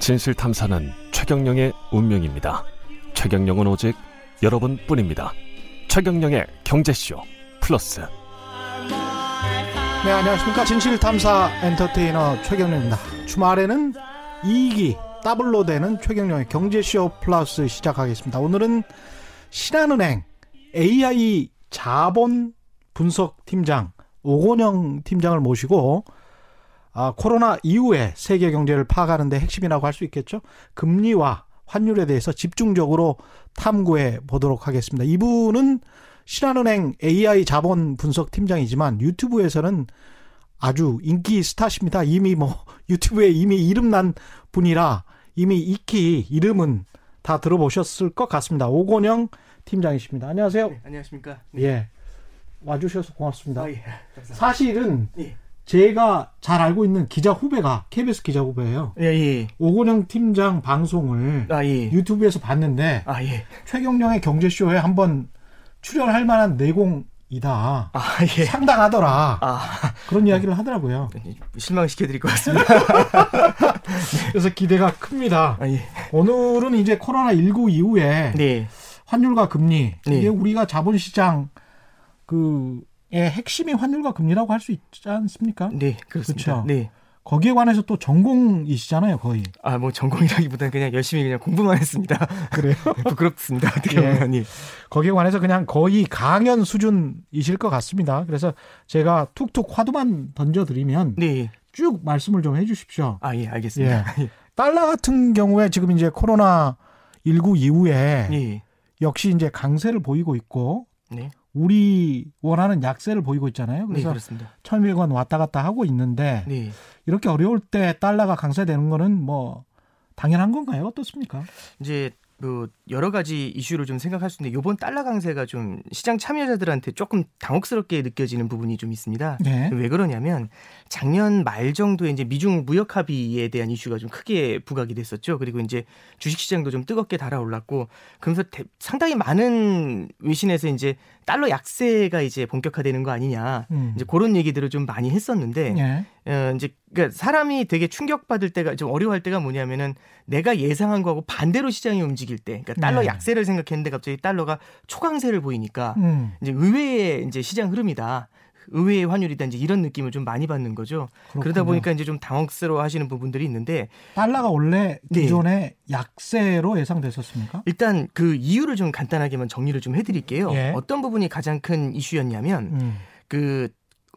진실 탐사는 최경영의 운명입니다. 최경영은 오직 여러분뿐입니다. 최경영의 경제쇼 플러스. 네, 안녕하십니까. 진실탐사 엔터테이너 최경영입니다. 주말에는 2기 더블로 되는 최경영의 경제쇼 플러스 시작하겠습니다. 오늘은 신한은행 AI 자본 분석 팀장 오건영 팀장을 모시고 아, 코로나 이후에 세계 경제를 파악하는 데 핵심이라고 할 수 있겠죠. 금리와 환율에 대해서 집중적으로 탐구해 보도록 하겠습니다. 이분은 신한은행 AI 자본 분석 팀장이지만 유튜브에서는 아주 인기 스타십니다. 이미 뭐 유튜브에 이미 이름 난 분이라 이미 익히 이름은 다 들어보셨을 것 같습니다. 오건영 팀장이십니다. 안녕하세요. 네, 안녕하십니까. 예. 와주셔서 고맙습니다. 아, 예. 사실은 예. 제가 잘 알고 있는 기자 후배가 KBS 기자 후배예요. 예, 예. 오건영 팀장 방송을 아, 예. 유튜브에서 봤는데 아, 예. 최경령의 경제쇼에 한번 출연할 만한 내공이다. 아, 예. 상당하더라. 아, 그런 이야기를 하더라고요. 실망시켜드릴 것 같습니다. 그래서 기대가 큽니다. 아, 예. 오늘은 이제 코로나19 이후에 네. 환율과 금리 네. 이게 우리가 자본시장 그의 핵심이 환율과 금리라고 할 수 있지 않습니까? 네, 그렇습니다. 그쵸. 네. 거기에 관해서 또 전공이시잖아요, 거의. 아, 뭐 전공이라기보다는 그냥 열심히 그냥 공부만 했습니다. 그래요? 부끄럽습니다. 어떻게 예. 보면. 예. 거기에 관해서 그냥 거의 강연 수준이실 것 같습니다. 그래서 제가 툭툭 화두만 던져드리면 네. 쭉 말씀을 좀 해주십시오. 아, 예, 알겠습니다. 예. 달러 같은 경우에 지금 이제 코로나 19 이후에 예. 역시 이제 강세를 보이고 있고 네. 우리 원하는 약세를 보이고 있잖아요. 네, 그래서 그렇습니다. 천밀건 왔다 갔다 하고 있는데 네. 이렇게 어려울 때 달러가 강세되는 거는 뭐 당연한 건가요? 어떻습니까? 이제 그 여러 가지 이슈를 좀 생각할 수 있는데 이번 달러 강세가 좀 시장 참여자들한테 조금 당혹스럽게 느껴지는 부분이 좀 있습니다. 네. 왜 그러냐면 작년 말 정도에 이제 미중 무역 합의에 대한 이슈가 좀 크게 부각이 됐었죠. 그리고 이제 주식 시장도 좀 뜨겁게 달아올랐고 그러면서 대- 상당히 많은 외신에서 이제 달러 약세가 이제 본격화되는 거 아니냐. 음. 이제 그런 얘기들을 좀 많이 했었는데 예. 어, 이제 그러니까 사람이 되게 충격받을 때가 좀 어려워할 때가 뭐냐면은 내가 예상한 거하고 반대로 시장이 움직일 때, 그러니까 달러 네. 약세를 생각했는데 갑자기 달러가 초강세를 보이니까 음. 이제 의외의 이제 시장 흐름이다. 의외의 환율이다 이제 이런 느낌을 좀 많이 받는 거죠. 그러다 그렇군요. 보니까 이제 좀 당혹스러워 하시는 부분들이 있는데 달러가 원래 네. 기존에 약세로 예상됐었습니까? 일단 그 이유를 좀 간단하게만 정리를 좀 해드릴게요. 예. 어떤 부분이 가장 큰 이슈였냐면 음. 그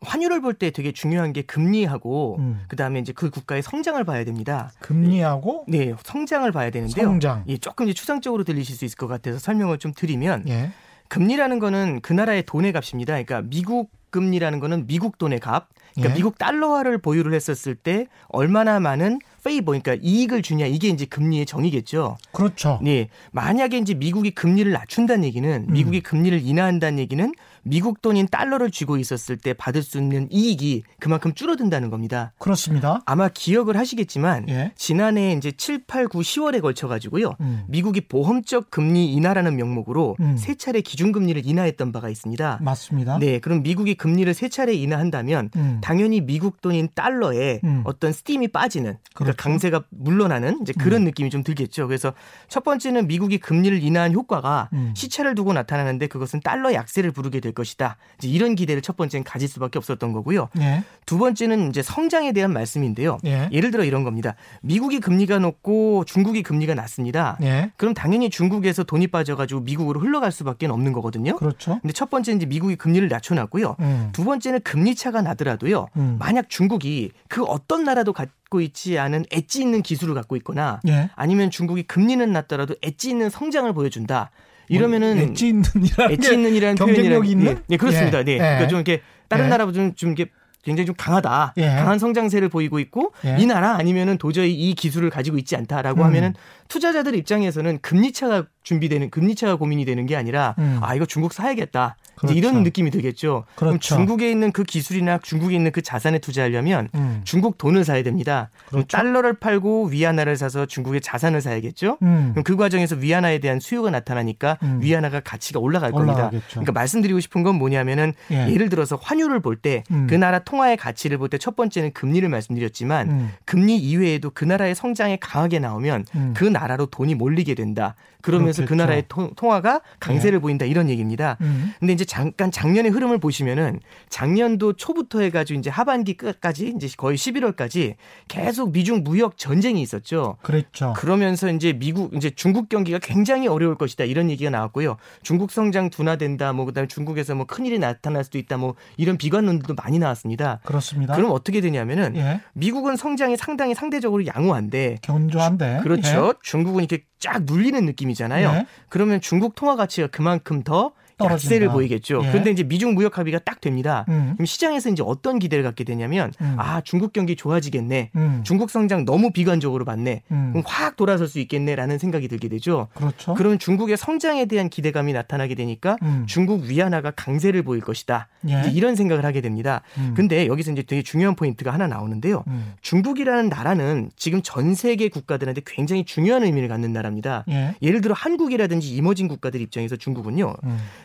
환율을 볼 때 되게 중요한 게 금리하고 음. 그다음에 이제 그 국가의 성장을 봐야 됩니다. 금리하고 네, 성장을 봐야 되는데요. 성장. 예, 조금 이제 추상적으로 들리실 수 있을 것 같아서 설명을 좀 드리면 예. 금리라는 거는 그 나라의 돈의 값입니다. 그러니까 미국 금리라는 거는 미국 돈의 값. 그러니까 예. 미국 달러화를 보유를 했었을 때 얼마나 많은 페이버 그러니까 이익을 주냐 이게 이제 금리의 정의겠죠. 그렇죠. 네. 만약에 이제 미국이 금리를 낮춘다는 얘기는 음. 미국이 금리를 인하한다는 얘기는 미국 돈인 달러를 쥐고 있었을 때 받을 수 있는 이익이 그만큼 줄어든다는 겁니다. 그렇습니다. 아마 기억을 하시겠지만 예. 지난해 이제 7, 8, 9, 10월에 걸쳐 가지고요. 음. 미국이 보험적 금리 인하라는 명목으로 음. 세 차례 기준금리를 인하했던 바가 있습니다. 맞습니다. 네, 그럼 미국이 금리를 세 차례 인하한다면 음. 당연히 미국 돈인 달러에 음. 어떤 스팀이 빠지는 그러니까 그렇죠. 음. 강세가 물러나는 이제 그런 느낌이 좀 들겠죠. 그래서 첫 번째는 미국이 금리를 인하한 효과가 음. 시차를 두고 나타나는데 그것은 달러 약세를 부르게 될 것이다. 이제 이런 기대를 첫 번째는 가질 수밖에 없었던 거고요. 예. 두 번째는 이제 성장에 대한 말씀인데요. 예. 예를 들어 이런 겁니다. 미국이 금리가 높고 중국이 금리가 낮습니다. 예. 그럼 당연히 중국에서 돈이 빠져가지고 미국으로 흘러갈 수밖에 없는 거거든요. 그렇죠. 근데 첫 번째는 이제 미국이 금리를 낮춰놨고요. 음. 두 번째는 금리 차가 나더라도요. 음. 만약 중국이 그 어떤 나라도 갖고 있지 않은 엣지 있는 기술을 갖고 있거나 예. 아니면 중국이 금리는 낮더라도 엣지 있는 성장을 보여준다. 이러면은 엣지 있는이라는 엣지 게 있는이라는 경쟁력이 있는? 예, 예, 그렇습니다. 예. 네, 예. 그러니까 좀 이렇게 다른 예. 나라보다는 좀 이게 굉장히 좀 강하다, 예. 강한 성장세를 보이고 있고 예. 이 나라 아니면은 도저히 이 기술을 가지고 있지 않다라고 음. 하면은 투자자들 입장에서는 금리 차가 준비되는 금리차가 고민이 되는 게 아니라 음. 아 이거 중국 사야겠다 그렇죠. 이런 느낌이 들겠죠. 그럼 그렇죠. 중국에 있는 그 기술이나 중국에 있는 그 자산에 투자하려면 음. 중국 돈을 사야 됩니다. 그럼 그렇죠. 달러를 팔고 위안화를 사서 중국의 자산을 사야겠죠. 음. 그럼 그 과정에서 위안화에 대한 수요가 나타나니까 음. 위안화가 가치가 올라갈 겁니다. 올라가겠죠. 그러니까 말씀드리고 싶은 건 뭐냐면은 예. 예. 를 들어서 환율을 볼 때그 음. 나라 통화의 가치를 볼 때 첫 번째는 금리를 말씀드렸지만 음. 금리 이외에도 그 나라의 성장이 강하게 나오면 음. 그 나라로 돈이 몰리게 된다. 그러면서 그 그렇겠죠. 나라의 통- 통화가 강세를 보인다 이런 얘기입니다. 음. 근데 이제 잠깐 작년의 흐름을 보시면은 작년도 초부터 해가지고 이제 하반기 끝까지 이제 거의 11월까지 계속 미중 무역 전쟁이 있었죠. 그랬죠. 그러면서 이제 미국 이제 중국 경기가 굉장히 어려울 것이다 이런 얘기가 나왔고요. 중국 성장 둔화된다. 뭐 그다음에 중국에서 뭐 큰일이 나타날 수도 있다. 뭐 이런 비관론들도 많이 나왔습니다. 그렇습니다. 그럼 어떻게 되냐면은 예. 미국은 성장이 상당히 상대적으로 양호한데 견조한데. 그렇죠. 중국은 이렇게 쫙 눌리는 느낌이잖아요. 예. 그러면 중국 통화 가치가 그만큼 더. 약세를 보이겠죠. 예. 그런데 이제 미중 무역 합의가 딱 됩니다. 음. 그럼 시장에서 이제 어떤 기대를 갖게 되냐면 음. 아 중국 경기 좋아지겠네. 음. 중국 성장 너무 비관적으로 봤네. 음. 그럼 확 돌아설 수 있겠네라는 생각이 들게 되죠. 그렇죠. 그러면 중국의 성장에 대한 기대감이 나타나게 되니까 음. 중국 위안화가 강세를 보일 것이다. 예. 이런 생각을 하게 됩니다. 음. 근데 여기서 이제 되게 중요한 포인트가 하나 나오는데요. 음. 중국이라는 나라는 지금 전 세계 국가들한테 굉장히 중요한 의미를 갖는 나라입니다. 예. 예를 들어 한국이라든지 이머징 국가들 입장에서 중국은요.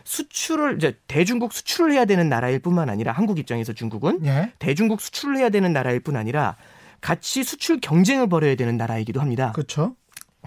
음. 수출을 이제 대중국 수출을 해야 되는 나라일 뿐만 아니라 한국 입장에서 중국은 예. 대중국 수출을 해야 되는 나라일 뿐 아니라 같이 수출 경쟁을 벌여야 되는 나라이기도 합니다. 그렇죠.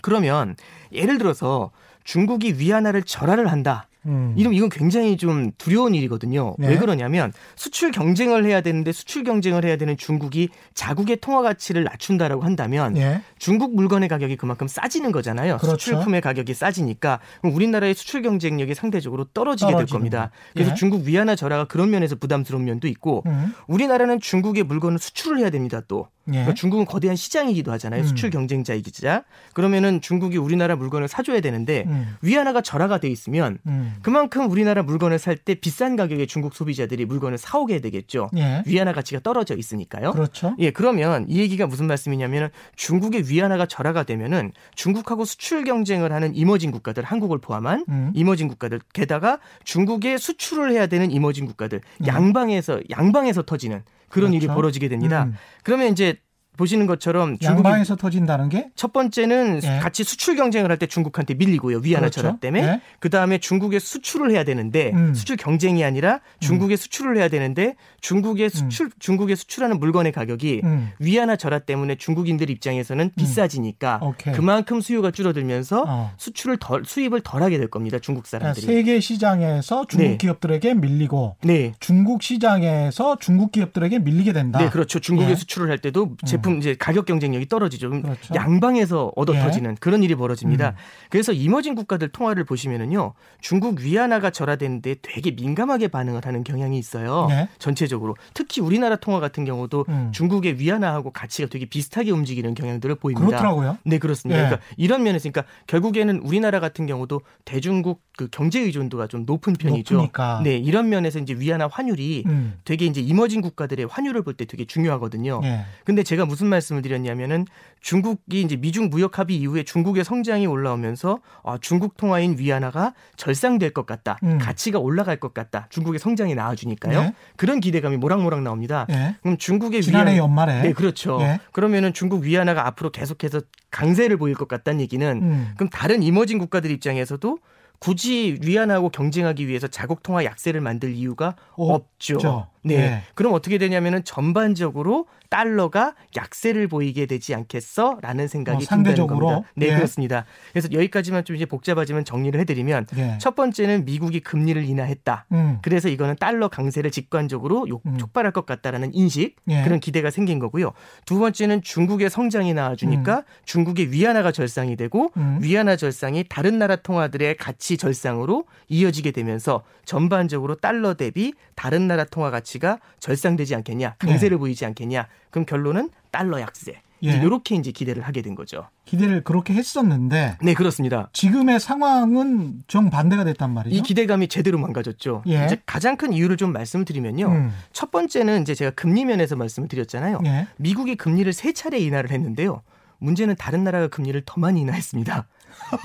그러면 예를 들어서 중국이 위안화를 절하를 한다. 음. 이러면 이건 굉장히 좀 두려운 일이거든요. 네. 왜 그러냐면 수출 경쟁을 해야 되는데 수출 경쟁을 해야 되는 중국이 자국의 통화 가치를 낮춘다라고 한다면 예. 중국 물건의 가격이 그만큼 싸지는 거잖아요. 그렇죠. 수출품의 가격이 싸지니까 그럼 우리나라의 수출 경쟁력이 상대적으로 떨어지게 될 떨어지는 겁니다. 거. 그래서 예. 중국 위안화 절하가 그런 면에서 부담스러운 면도 있고 음. 우리나라는 중국의 물건을 수출을 해야 됩니다. 또 예. 그러니까 중국은 거대한 시장이기도 하잖아요. 음. 수출 경쟁자이기자. 그러면은 중국이 우리나라 물건을 사줘야 되는데 음. 위안화가 절하가 돼 있으면 음. 그만큼 우리나라 물건을 살 때 비싼 가격에 중국 소비자들이 물건을 사오게 되겠죠. 예. 위안화 가치가 떨어져 있으니까요. 그렇죠. 예, 그러면 이 얘기가 무슨 말씀이냐면은 중국의 위안화가 절하가 되면은 중국하고 수출 경쟁을 하는 이머징 국가들, 한국을 포함한 음. 이머징 국가들, 게다가 중국에 수출을 해야 되는 이머징 국가들, 음. 양방에서 양방에서 터지는 그런 일이 그렇죠. 벌어지게 됩니다. 음. 그러면 이제 보시는 것처럼 중국이 양방에서 터진다는 게 첫 번째는 예. 같이 수출 경쟁을 할 때 중국한테 밀리고요. 위안화 그렇죠. 절하 때문에. 예. 그 다음에 중국에 수출을 해야 되는데 음. 수출 경쟁이 아니라 중국에 수출을 해야 되는데 중국에 수출 중국에 수출하는 물건의 가격이 음. 위안화 절하 때문에 중국인들 입장에서는 비싸지니까 오케이. 그만큼 수요가 줄어들면서 어. 수출을 덜 수입을 덜 하게 될 겁니다. 중국 그러니까 사람들이. 세계 시장에서 중국 네. 기업들에게 밀리고 네. 중국 시장에서 중국 기업들에게 밀리게 된다. 네, 그렇죠. 중국에 예. 수출을 할 때도 제품 이제 가격 경쟁력이 떨어지죠. 그렇죠. 양방에서 얻어 예. 터지는 그런 일이 벌어집니다. 음. 그래서 이머징 국가들 통화를 보시면은요. 중국 위안화가 절하되는데 되게 민감하게 반응을 하는 경향이 있어요. 예. 전체적으로. 특히 우리나라 통화 같은 경우도 음. 중국의 위안화하고 가치가 되게 비슷하게 움직이는 경향들을 보입니다. 그렇더라고요. 네, 그렇습니다. 예. 그러니까 이런 면에서 그러니까 결국에는 우리나라 같은 경우도 대중국 그 경제 의존도가 좀 높은 편이죠. 높으니까. 네, 이런 면에서 이제 위안화 환율이 음. 되게 이제 이머징 국가들의 환율을 볼 때 되게 중요하거든요. 예. 근데 제가 무슨 말씀을 드렸냐면은 중국이 이제 미중 무역 합의 이후에 중국의 성장이 올라오면서 아, 중국 통화인 위안화가 절상될 것 같다. 음. 가치가 올라갈 것 같다. 중국의 성장이 나아주니까요. 네. 그런 기대감이 모락모락 나옵니다. 예. 그럼 중국의 지난해 위안 연말에 네, 그렇죠. 예. 그러면은 중국 위안화가 앞으로 계속해서 강세를 보일 것 같다는 얘기는 음. 그럼 다른 이머징 국가들 입장에서도 굳이 위안화하고 경쟁하기 위해서 자국 통화 약세를 만들 이유가 없죠. 없죠. 네. 예. 그럼 어떻게 되냐면은 전반적으로 달러가 약세를 보이게 되지 않겠어라는 생각이 어, 상대적으로? 겁니다. 네, 예. 그렇습니다. 그래서 여기까지만 좀 이제 복잡하지만 정리를 해드리면 예. 첫 번째는 미국이 금리를 인하했다. 음. 그래서 이거는 달러 강세를 직관적으로 요- 음. 촉발할 것 같다라는 인식 예. 그런 기대가 생긴 거고요. 두 번째는 중국의 성장이 나와주니까 중국의 위안화가 절상이 되고 음. 위안화 절상이 다른 나라 통화들의 가치 절상으로 이어지게 되면서 전반적으로 달러 대비 다른 나라 통화 가치가 절상되지 않겠냐, 강세를 보이지 않겠냐. 그럼 결론은 달러 약세. 예. 이렇게 이제 기대를 하게 된 거죠. 기대를 그렇게 했었는데 네, 그렇습니다. 지금의 상황은 정 반대가 됐단 말이죠. 이 기대감이 제대로 망가졌죠. 예. 이제 가장 큰 이유를 좀 말씀드리면요. 음. 첫 번째는 이제 제가 금리 면에서 말씀을 드렸잖아요. 예. 미국이 금리를 세 차례 인하를 했는데요. 문제는 다른 나라가 금리를 더 많이 인하했습니다.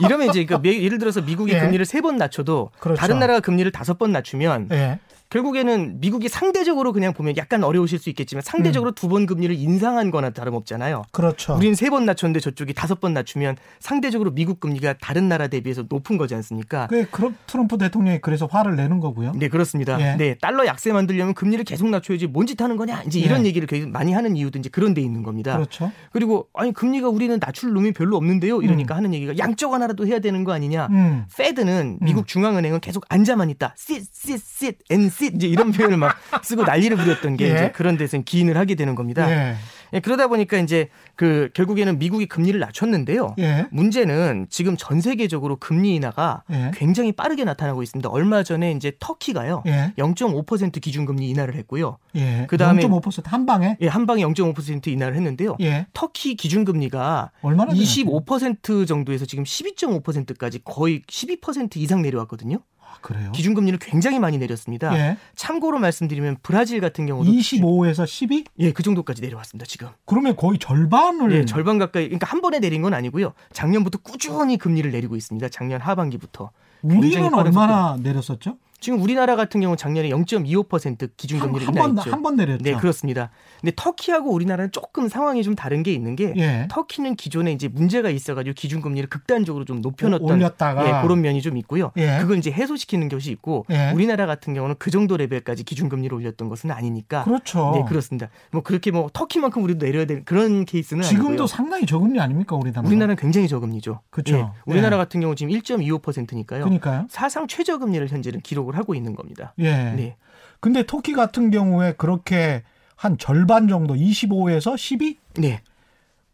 이러면 이제 그러니까 미- 예를 들어서 미국이 예. 금리를 세 번 낮춰도 그렇죠. 다른 나라가 금리를 다섯 번 낮추면 예. 결국에는 미국이 상대적으로 그냥 보면 약간 어려우실 수 있겠지만 상대적으로 두번 금리를 인상한 거나 다름없잖아요. 그렇죠. 우리는 세번 낮췄는데 저쪽이 다섯 번 낮추면 상대적으로 미국 금리가 다른 나라 대비해서 높은 거지 않습니까? 그 그럼 트럼프 대통령이 그래서 화를 내는 거고요. 네 그렇습니다. 예. 네 달러 약세 만들려면 금리를 계속 낮춰야지 뭔 짓 하는 거냐 이제 이런 예. 얘기를 많이 하는 이유도 이제 그런 데 있는 겁니다. 그렇죠. 그리고 아니 금리가 우리는 낮출 놈이 별로 없는데요. 이러니까 하는 얘기가 양쪽 하나라도 해야 되는 거 아니냐. 음. 페드는 미국 중앙은행은 계속 앉아만 있다. sit, sit, sit, and 이제 이런 표현을 막 쓰고 난리를 부렸던 게 예. 이제 그런 데서 기인을 하게 되는 겁니다. 예. 예, 그러다 보니까 이제 그 결국에는 미국이 금리를 낮췄는데요. 예. 문제는 지금 전 세계적으로 금리 인하가 예. 굉장히 빠르게 나타나고 있습니다. 얼마 전에 이제 터키가요. 예. 0.5% 기준금리 인하를 했고요. 예. 그다음에 0.5%한 방에 예, 한 방에 0.5% 인하를 했는데요. 예. 터키 기준금리가 얼마나 되나요? 25% 정도에서 지금 12.5%까지 거의 12% 이상 내려왔거든요. 아, 그래요? 기준금리를 굉장히 많이 내렸습니다. 예. 참고로 말씀드리면 브라질 같은 경우도 25에서 12? 예, 그 정도까지 내려왔습니다. 지금. 그러면 거의 절반을 예, 절반 가까이. 그러니까 한 번에 내린 건 아니고요. 작년부터 꾸준히 금리를 내리고 있습니다. 작년 하반기부터. 우리는 얼마나 내렸었죠? 지금 우리나라 같은 경우 작년에 0.25% 기준금리를 한번 인하했죠. 한번 내렸죠. 네, 그렇습니다. 근데 터키하고 우리나라는 조금 상황이 좀 다른 게 있는 게 예. 터키는 기존에 이제 문제가 있어가지고 기준금리를 극단적으로 좀 높여놨던 올렸다가 예, 그런 면이 좀 있고요. 예. 그걸 이제 해소시키는 것이 있고 예. 우리나라 같은 경우는 그 정도 레벨까지 기준금리를 올렸던 것은 아니니까. 그렇죠. 네, 그렇습니다. 뭐 그렇게 뭐 터키만큼 우리도 내려야 되는 그런 케이스는 지금도 아니고요. 상당히 저금리 아닙니까 우리나라? 우리나라는 굉장히 저금리죠. 그렇죠. 예, 우리나라 예. 같은 경우 지금 1.25%니까요. 그러니까요. 사상 최저금리를 현재는 기록을 하고 있는 겁니다. 예. 네. 근데 터키 같은 경우에 그렇게 한 절반 정도 25에서 12? 네.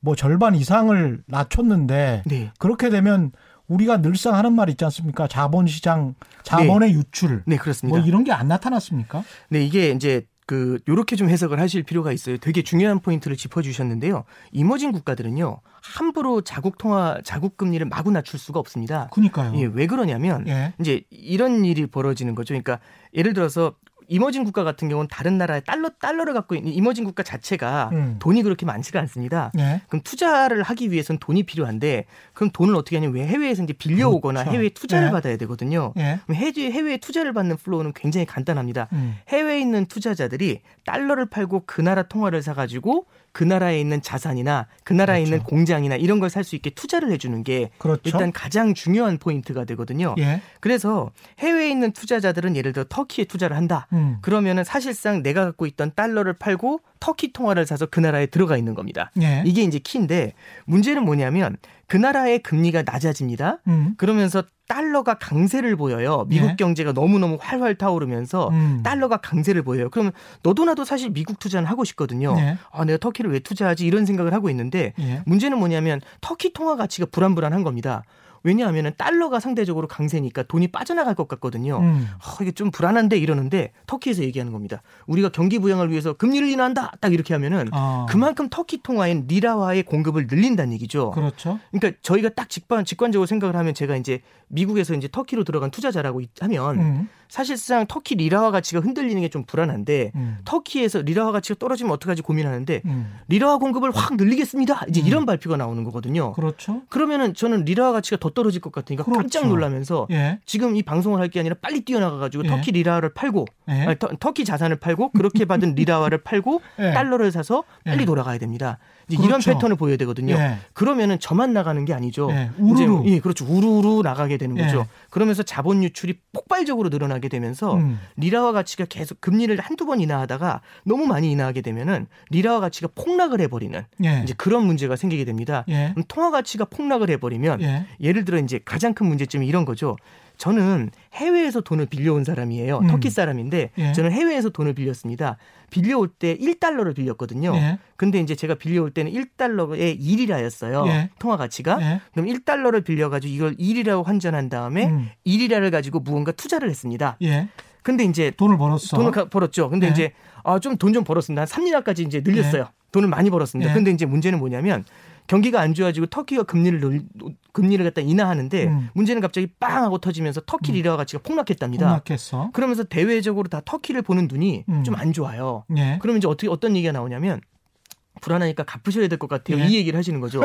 뭐 절반 이상을 낮췄는데 네. 그렇게 되면 우리가 늘상 하는 말 있지 않습니까? 자본시장 자본의 유출 네, 그렇습니다. 뭐 이런 게 안 나타났습니까? 네, 이게 이제 그 요렇게 좀 해석을 하실 필요가 있어요. 되게 중요한 포인트를 짚어 주셨는데요. 이머진 국가들은요. 함부로 자국 통화 자국 금리를 마구 낮출 수가 없습니다. 그니까요. 예, 왜 그러냐면 예. 이제 이런 일이 벌어지는 거죠. 그러니까 예를 들어서 이머진 국가 같은 경우는 다른 나라의 달러 달러를 갖고 있는 이머진 국가 자체가 음. 돈이 그렇게 많지가 않습니다. 예. 그럼 투자를 하기 위해서는 돈이 필요한데 그럼 돈을 어떻게 하냐면 왜 해외에서 이제 빌려오거나 그렇죠. 해외 투자를 예. 받아야 되거든요. 예. 그럼 해외 해외 투자를 받는 플로우는 굉장히 간단합니다. 음. 해외에 있는 투자자들이 달러를 팔고 그 나라 통화를 사 가지고 그 나라에 있는 자산이나 그 나라에 그렇죠. 있는 공장이나 이런 걸 살 수 있게 투자를 해주는 게 그렇죠. 일단 가장 중요한 포인트가 되거든요. 예. 그래서 해외에 있는 투자자들은 예를 들어 터키에 투자를 한다. 음. 그러면은 사실상 내가 갖고 있던 달러를 팔고 터키 통화를 사서 그 나라에 들어가 있는 겁니다. 예. 이게 이제 키인데 문제는 뭐냐면 그 나라의 금리가 낮아집니다. 음. 그러면서 달러가 강세를 보여요. 미국 예. 경제가 너무너무 활활 타오르면서 음. 달러가 강세를 보여요. 그러면 너도 나도 사실 미국 투자는 하고 싶거든요. 예. 아, 내가 터키를 왜 투자하지? 이런 생각을 하고 있는데 예. 문제는 뭐냐면 터키 통화 가치가 불안불안한 겁니다. 왜냐하면 달러가 상대적으로 강세니까 돈이 빠져나갈 것 같거든요. 음. 아, 이게 좀 불안한데 이러는데 터키에서 얘기하는 겁니다. 우리가 경기 부양을 위해서 금리를 인하한다. 딱 이렇게 하면은 아. 그만큼 터키 통화엔 리라화의 공급을 늘린다는 얘기죠. 그렇죠. 그러니까 저희가 딱 직관 직관적으로 생각을 하면 제가 이제 미국에서 이제 터키로 들어간 투자자라고 있- 하면 음. 사실상 터키 리라화 가치가 흔들리는 게 좀 불안한데 음. 터키에서 리라화 가치가 떨어지면 어떡하지 고민하는데 음. 리라화 공급을 확 늘리겠습니다. 이제 이런 발표가 나오는 거거든요. 그렇죠. 그러면은 저는 리라화 가치가 더 떨어질 것 같으니까 그렇죠. 깜짝 놀라면서 예. 지금 이 방송을 할 게 아니라 빨리 뛰어나가 가지고 예. 터키 리라화를 팔고 예. 아니, 터, 키 자산을 팔고 그렇게 받은 리라화를 팔고 예. 달러를 사서 빨리 예. 돌아가야 됩니다. 이제 그렇죠. 이런 패턴을 보여야 되거든요. 예. 그러면은 저만 나가는 게 아니죠. 예. 우르르. 이제, 예, 그렇죠. 우르르 나가게 되는 예. 거죠. 그러면서 자본 유출이 폭발적으로 늘어나게 되면서 음. 리라화 가치가 계속 금리를 한두 번 인하하다가 너무 많이 인하하게 되면은 리라화 가치가 폭락을 해버리는 예. 이제 그런 문제가 생기게 됩니다. 예. 통화 가치가 폭락을 해버리면 예. 예를 들어 이제 가장 큰 문제점이 이런 거죠. 저는 해외에서 돈을 빌려온 사람이에요. 음. 터키 사람인데 예. 저는 해외에서 돈을 빌렸습니다. 빌려올 때 1달러를 빌렸거든요. 예. 근데 이제 제가 빌려올 때는 1달러에 1이라였어요. 예. 통화 가치가. 예. 그럼 1달러를 빌려 가지고 이걸 1이라고 환전한 다음에 음. 1이라를 가지고 무언가 투자를 했습니다. 예. 근데 이제 돈을 벌었어. 돈을 가- 벌었죠. 근데 예. 이제 아, 좀 돈 좀 벌었습니다. 한 3년까지 이제 늘렸어요. 돈을 많이 벌었습니다. 예. 근데 이제 문제는 뭐냐면 경기가 안 좋아지고 터키가 금리를 늘, 금리를 갖다 인하하는데 음. 문제는 갑자기 빵 하고 터지면서 터키 리라화 가치가 폭락했답니다. 폭락했어. 그러면서 대외적으로 다 터키를 보는 눈이 음. 좀안 좋아요. 예. 그러면 이제 어떻게 어떤 얘기가 나오냐면 불안하니까 갚으셔야 될 것 같아요. 예. 이 얘기를 하시는 거죠.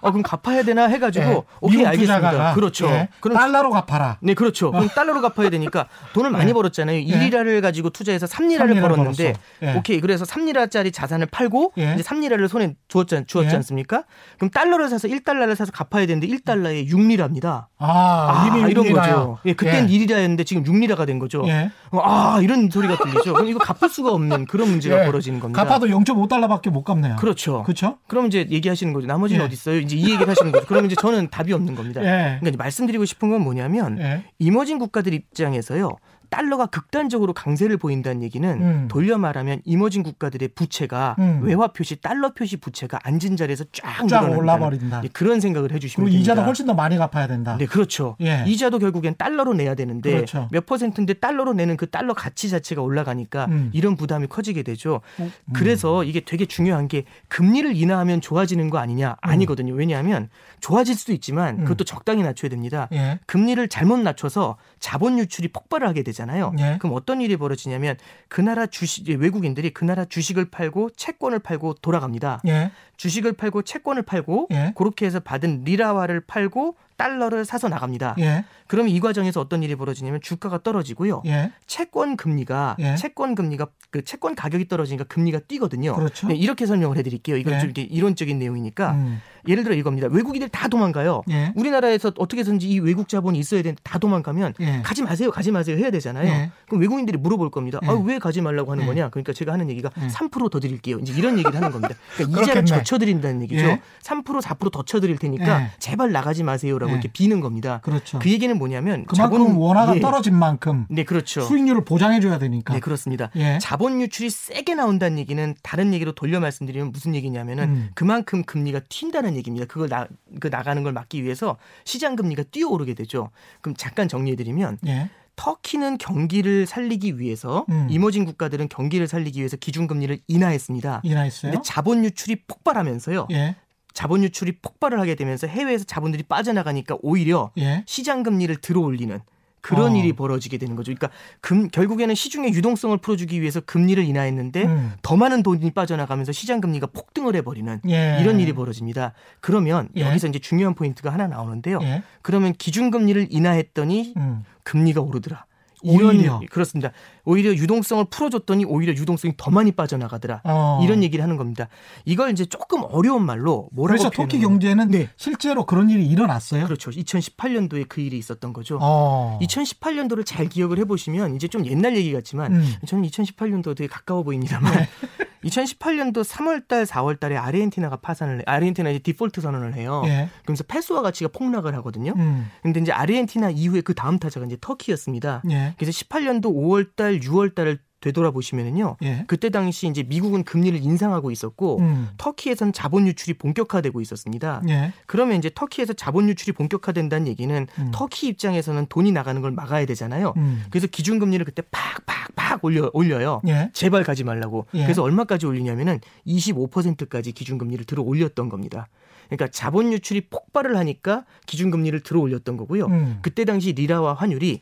어, 그럼 갚아야 되나 해가지고 예. 오케이 알겠습니다. 그렇죠. 예. 그럼 달러로 갚아라. 네, 그렇죠. 그럼 달러로 갚아야 되니까 돈을 많이 예. 벌었잖아요. 예. 1리라를 가지고 투자해서 3리라를 3리라 벌었는데. 예. 오케이. 그래서 3리라짜리 자산을 팔고 예. 이제 3리라를 손에 주었지, 주었지 예. 않습니까? 그럼 달러를 사서 1달러를 사서 갚아야 되는데 1달러에 6리라입니다. 아, 이미 이런 육리라야. 거죠. 예, 그땐 예. 1리라였는데 지금 6리라가 된 거죠. 예. 아, 이런 소리가 들리죠. 그럼 이거 갚을 수가 없는 그런 문제가 예. 벌어지는 겁니다. 갚아도 0.5달러밖에 못 갚네요. 그렇죠. 그렇죠? 그럼 이제 얘기하시는 거죠. 나머지는 예. 어디 있어요? 이제 이 얘기를 하시는 거죠. 그럼 이제 저는 답이 없는 겁니다. 예. 그러니까 말씀드리고 싶은 건 뭐냐면 예. 이머징 국가들 입장에서요. 달러가 극단적으로 강세를 보인다는 얘기는 음. 돌려 말하면 이머징 국가들의 부채가 음. 외화 표시 달러 표시 부채가 앉은 자리에서 쫙, 쫙 올라버린다. 예, 그런 생각을 해주시면 됩니다. 이자도 훨씬 더 많이 갚아야 된다. 네, 그렇죠. 예. 이자도 결국엔 달러로 내야 되는데 그렇죠. 몇 퍼센트인데 달러로 내는 그 달러 가치 자체가 올라가니까 음. 이런 부담이 커지게 되죠. 음. 그래서 이게 되게 중요한 게 금리를 인하하면 좋아지는 거 아니냐? 아니거든요. 왜냐하면 좋아질 수도 있지만 음. 그것도 적당히 낮춰야 됩니다. 예. 금리를 잘못 낮춰서 자본 유출이 폭발을 하게 되잖아요. 예. 그럼 어떤 일이 벌어지냐면 그 나라 주식 외국인들이 그 나라 주식을 팔고 채권을 팔고 돌아갑니다. 예. 주식을 팔고 채권을 팔고 예. 그렇게 해서 받은 리라화를 팔고 달러를 사서 나갑니다. 예. 그러면 이 과정에서 어떤 일이 벌어지냐면 주가가 떨어지고요. 예. 채권 금리가 예. 채권 금리가 그 채권 가격이 떨어지니까 금리가 뛰거든요. 그렇죠. 네, 이렇게 설명을 해드릴게요. 이건 예. 좀 이렇게 이론적인 내용이니까 음. 예를 들어 이겁니다. 외국인들 다 도망가요. 예. 우리나라에서 어떻게든지 이 외국 자본이 있어야 되는데 다 도망가면 예. 가지 마세요, 가지 마세요 해야 되잖아요. 예. 그럼 외국인들이 물어볼 겁니다. 예. 아, 왜 가지 말라고 하는 예. 거냐? 그러니까 제가 하는 얘기가 예. 3%더 드릴게요. 이제 이런 얘기를 하는 겁니다. 그러니까 이자를. 젖혀드린다는 얘기죠. 예. 3% 4%더 쳐드릴 테니까 예. 제발 나가지 마세요라고 예. 이렇게 비는 겁니다. 그렇죠. 그 얘기는 뭐냐면 그만큼 자본- 원화가 예. 떨어진 만큼 네, 그렇죠. 수익률을 보장해 줘야 되니까. 네, 그렇습니다. 예. 자본 유출이 세게 나온다는 얘기는 다른 얘기로 돌려 말씀드리면 무슨 얘기냐면은 음. 그만큼 금리가 튄다는 얘기입니다. 그걸 나, 그 나가는 걸 막기 위해서 시장 금리가 뛰어오르게 되죠. 그럼 잠깐 정리해 드리면 예. 터키는 경기를 살리기 위해서 음. 이머징 국가들은 경기를 살리기 위해서 기준금리를 인하했습니다. 인하했어요. 근데 자본 유출이 폭발하면서요. 예. 자본 유출이 폭발을 하게 되면서 해외에서 자본들이 빠져나가니까 오히려 예. 시장 금리를 들어올리는 그런 어. 일이 벌어지게 되는 거죠. 그러니까 금 결국에는 시중의 유동성을 풀어주기 위해서 금리를 인하했는데 음. 더 많은 돈이 빠져나가면서 시장 금리가 폭등을 해버리는 예. 이런 일이 벌어집니다. 그러면 예. 여기서 이제 중요한 포인트가 하나 나오는데요. 예. 그러면 기준 금리를 인하했더니 음. 금리가 오르더라. 오히려. 그렇습니다. 오히려 유동성을 풀어줬더니 오히려 유동성이 더 많이 빠져나가더라. 어. 이런 얘기를 하는 겁니다. 이걸 이제 조금 어려운 말로 뭐라고 그래서 터키 경제는 네. 실제로 그런 일이 일어났어요. 그렇죠. 2018년도에 그 일이 있었던 거죠. 어. 2018년도를 잘 기억을 해보시면 이제 좀 옛날 얘기 같지만 음. 저는 2018년도 되게 가까워 보입니다만 2018년도 3월달, 4월달에 아르헨티나가 파산을 해, 아르헨티나 이제 디폴트 선언을 해요. 예. 그러면서 페소화 가치가 폭락을 하거든요. 음. 근데 이제 아르헨티나 이후에 그 다음 타자가 이제 터키였습니다. 예. 그래서 18년도 5월달, 6월달을 되돌아보시면은요. 예. 그때 당시 이제 미국은 금리를 인상하고 있었고 음. 터키에선 자본 유출이 본격화되고 있었습니다. 예. 그러면 이제 터키에서 자본 유출이 본격화된다는 얘기는 음. 터키 입장에서는 돈이 나가는 걸 막아야 되잖아요. 음. 그래서 기준 금리를 그때 팍팍팍 올려 올려요. 예. 제발 가지 말라고. 예. 그래서 얼마까지 올리냐면은 25%까지 기준 금리를 들어 올렸던 겁니다. 그러니까 자본 유출이 폭발을 하니까 기준 금리를 들어 올렸던 거고요. 음. 그때 당시 리라와 환율이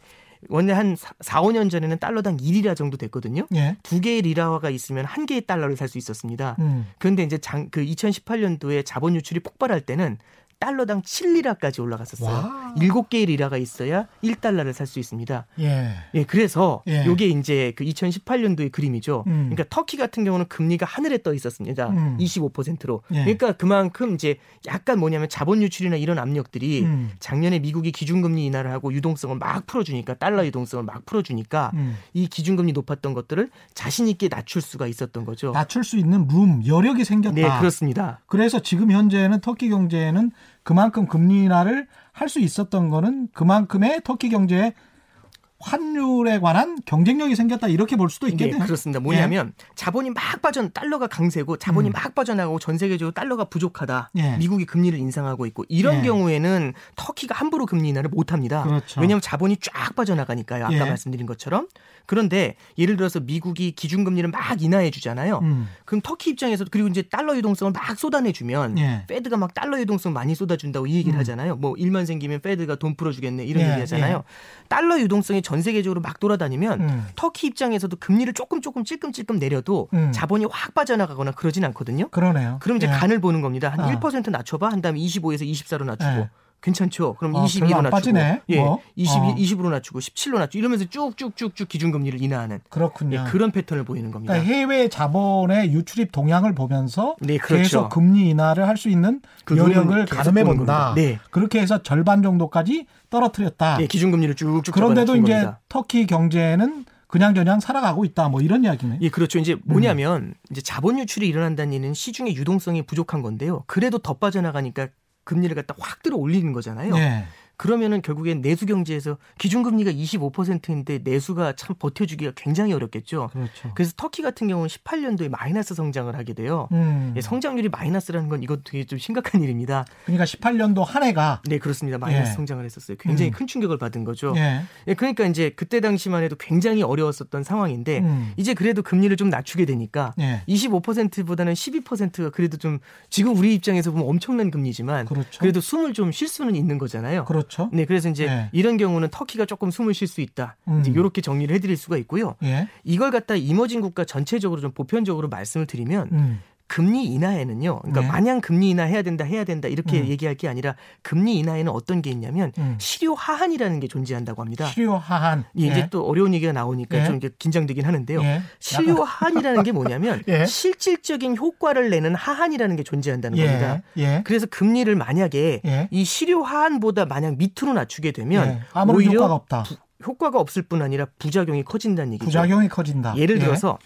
원래 한 4, 5년 전에는 달러당 1이라 정도 됐거든요. 예. 두 개의 리라화가 있으면 한 개의 달러를 살 수 있었습니다. 음. 그런데 이제 장, 그 2018년도에 자본 유출이 폭발할 때는 달러당 7리라까지 올라갔었어요. 와. 일곱 개의 리라가 있어야 1달러를 살 수 있습니다. 예. 예, 그래서 예. 요게 이제 그 2018년도의 그림이죠. 음. 그러니까 터키 같은 경우는 금리가 하늘에 떠 있었습니다. 음. 25%로. 예. 그러니까 그만큼 이제 약간 뭐냐면 자본 유출이나 이런 압력들이 음. 작년에 미국이 기준금리 인하를 하고 유동성을 막 풀어주니까 달러 유동성을 막 풀어주니까 음. 이 기준금리 높았던 것들을 자신 있게 낮출 수가 있었던 거죠. 낮출 수 있는 룸, 여력이 생겼다. 네, 그렇습니다. 그래서 지금 현재는 터키 경제는 그만큼 금리 인하를 할 수 있었던 거는 그만큼의 터키 경제의 환율에 관한 경쟁력이 생겼다 이렇게 볼 수도 네, 있겠네요. 그렇습니다. 뭐냐면 자본이 막 빠져 달러가 강세고 자본이 음. 막 빠져나가고 전 세계적으로 달러가 부족하다. 예. 미국이 금리를 인상하고 있고 이런 예. 경우에는 터키가 함부로 금리 인하를 못 합니다. 그렇죠. 왜냐하면 자본이 쫙 빠져나가니까요. 아까 예. 말씀드린 것처럼. 그런데 예를 들어서 미국이 기준금리를 막 인하해 주잖아요. 음. 그럼 터키 입장에서 그리고 이제 달러 유동성을 막 쏟아내 주면 예. 페드가 막 달러 유동성 많이 쏟아준다고 이 얘기를 음. 하잖아요. 뭐 일만 생기면 페드가 돈 풀어주겠네 이런 예, 얘기 하잖아요. 달러 유동성이 전 세계적으로 막 돌아다니면 음. 터키 입장에서도 금리를 조금 조금 찔끔찔끔 내려도 음. 자본이 확 빠져나가거나 그러진 않거든요. 그러네요. 그럼 이제 예. 간을 보는 겁니다. 한 아. 1% 낮춰봐. 한 다음에 25에서 24로 낮추고. 예. 괜찮죠? 그럼 아, 22로 별로 안 낮추고. 예. 뭐. 22, 어. 20으로 낮추고 17로 낮추고 이러면서 쭉쭉쭉쭉 기준금리를 인하하는 예, 그렇군요. 그런 패턴을 보이는 겁니다. 그러니까 해외 자본의 유출입 동향을 보면서 네, 그렇죠. 계속 금리 인하를 할 수 있는 그 계속 가늠해 본다. 네. 그렇게 해서 절반 정도까지 떨어뜨렸다. 예, 기준금리를 쭉쭉 그런데도 이제 겁니다. 터키 경제는 그냥저냥 살아가고 있다. 뭐 이런 이야기네. 예, 그렇죠. 이제 음. 뭐냐면 이제 자본 유출이 일어난다는 얘기는 시중의 유동성이 부족한 건데요. 그래도 더 빠져나가니까 금리를 갖다 확 들어 올리는 거잖아요. 예. 그러면은 결국엔 내수 경제에서 기준금리가 25%인데 내수가 참 버텨주기가 굉장히 어렵겠죠. 그렇죠. 그래서 터키 같은 경우는 18년도에 마이너스 성장을 하게 돼요. 음. 예, 성장률이 마이너스라는 건 이거 되게 좀 심각한 일입니다. 그러니까 18년도 한 해가 네, 그렇습니다. 마이너스 예. 성장을 했었어요. 굉장히 음. 큰 충격을 받은 거죠. 예. 예, 그러니까 이제 그때 당시만 해도 굉장히 어려웠었던 상황인데 음. 이제 그래도 금리를 좀 낮추게 되니까 예. 25%보다는 12%가 그래도 좀 지금 우리 입장에서 보면 엄청난 금리지만 그렇죠. 그래도 숨을 좀 쉴 수는 있는 거잖아요. 그렇죠. 네, 그래서 이제 예. 이런 경우는 터키가 조금 숨을 쉴 수 있다. 음. 이제 이렇게 정리를 해드릴 수가 있고요. 예. 이걸 갖다 이머징 국가 전체적으로 좀 보편적으로 말씀을 드리면 음. 금리 인하에는요. 그러니까 네. 마냥 금리 인하 해야 된다 해야 된다 이렇게 음. 얘기할 게 아니라 금리 인하에는 어떤 게 있냐면 음. 실효 하한이라는 게 존재한다고 합니다. 치료 하한. 예, 이제 또 어려운 얘기가 나오니까 예. 좀 이제 긴장되긴 하는데요. 예. 실효 하한이라는 게 뭐냐면 예. 실질적인 효과를 내는 하한이라는 게 존재한다는 예. 겁니다. 예. 그래서 금리를 만약에 예. 이 실효 하한보다 만약 밑으로 낮추게 되면 예. 오히려 효과가 없다. 부- 효과가 없을 뿐 아니라 부작용이 커진다는 얘기죠. 부작용이 커진다. 예를 예. 들어서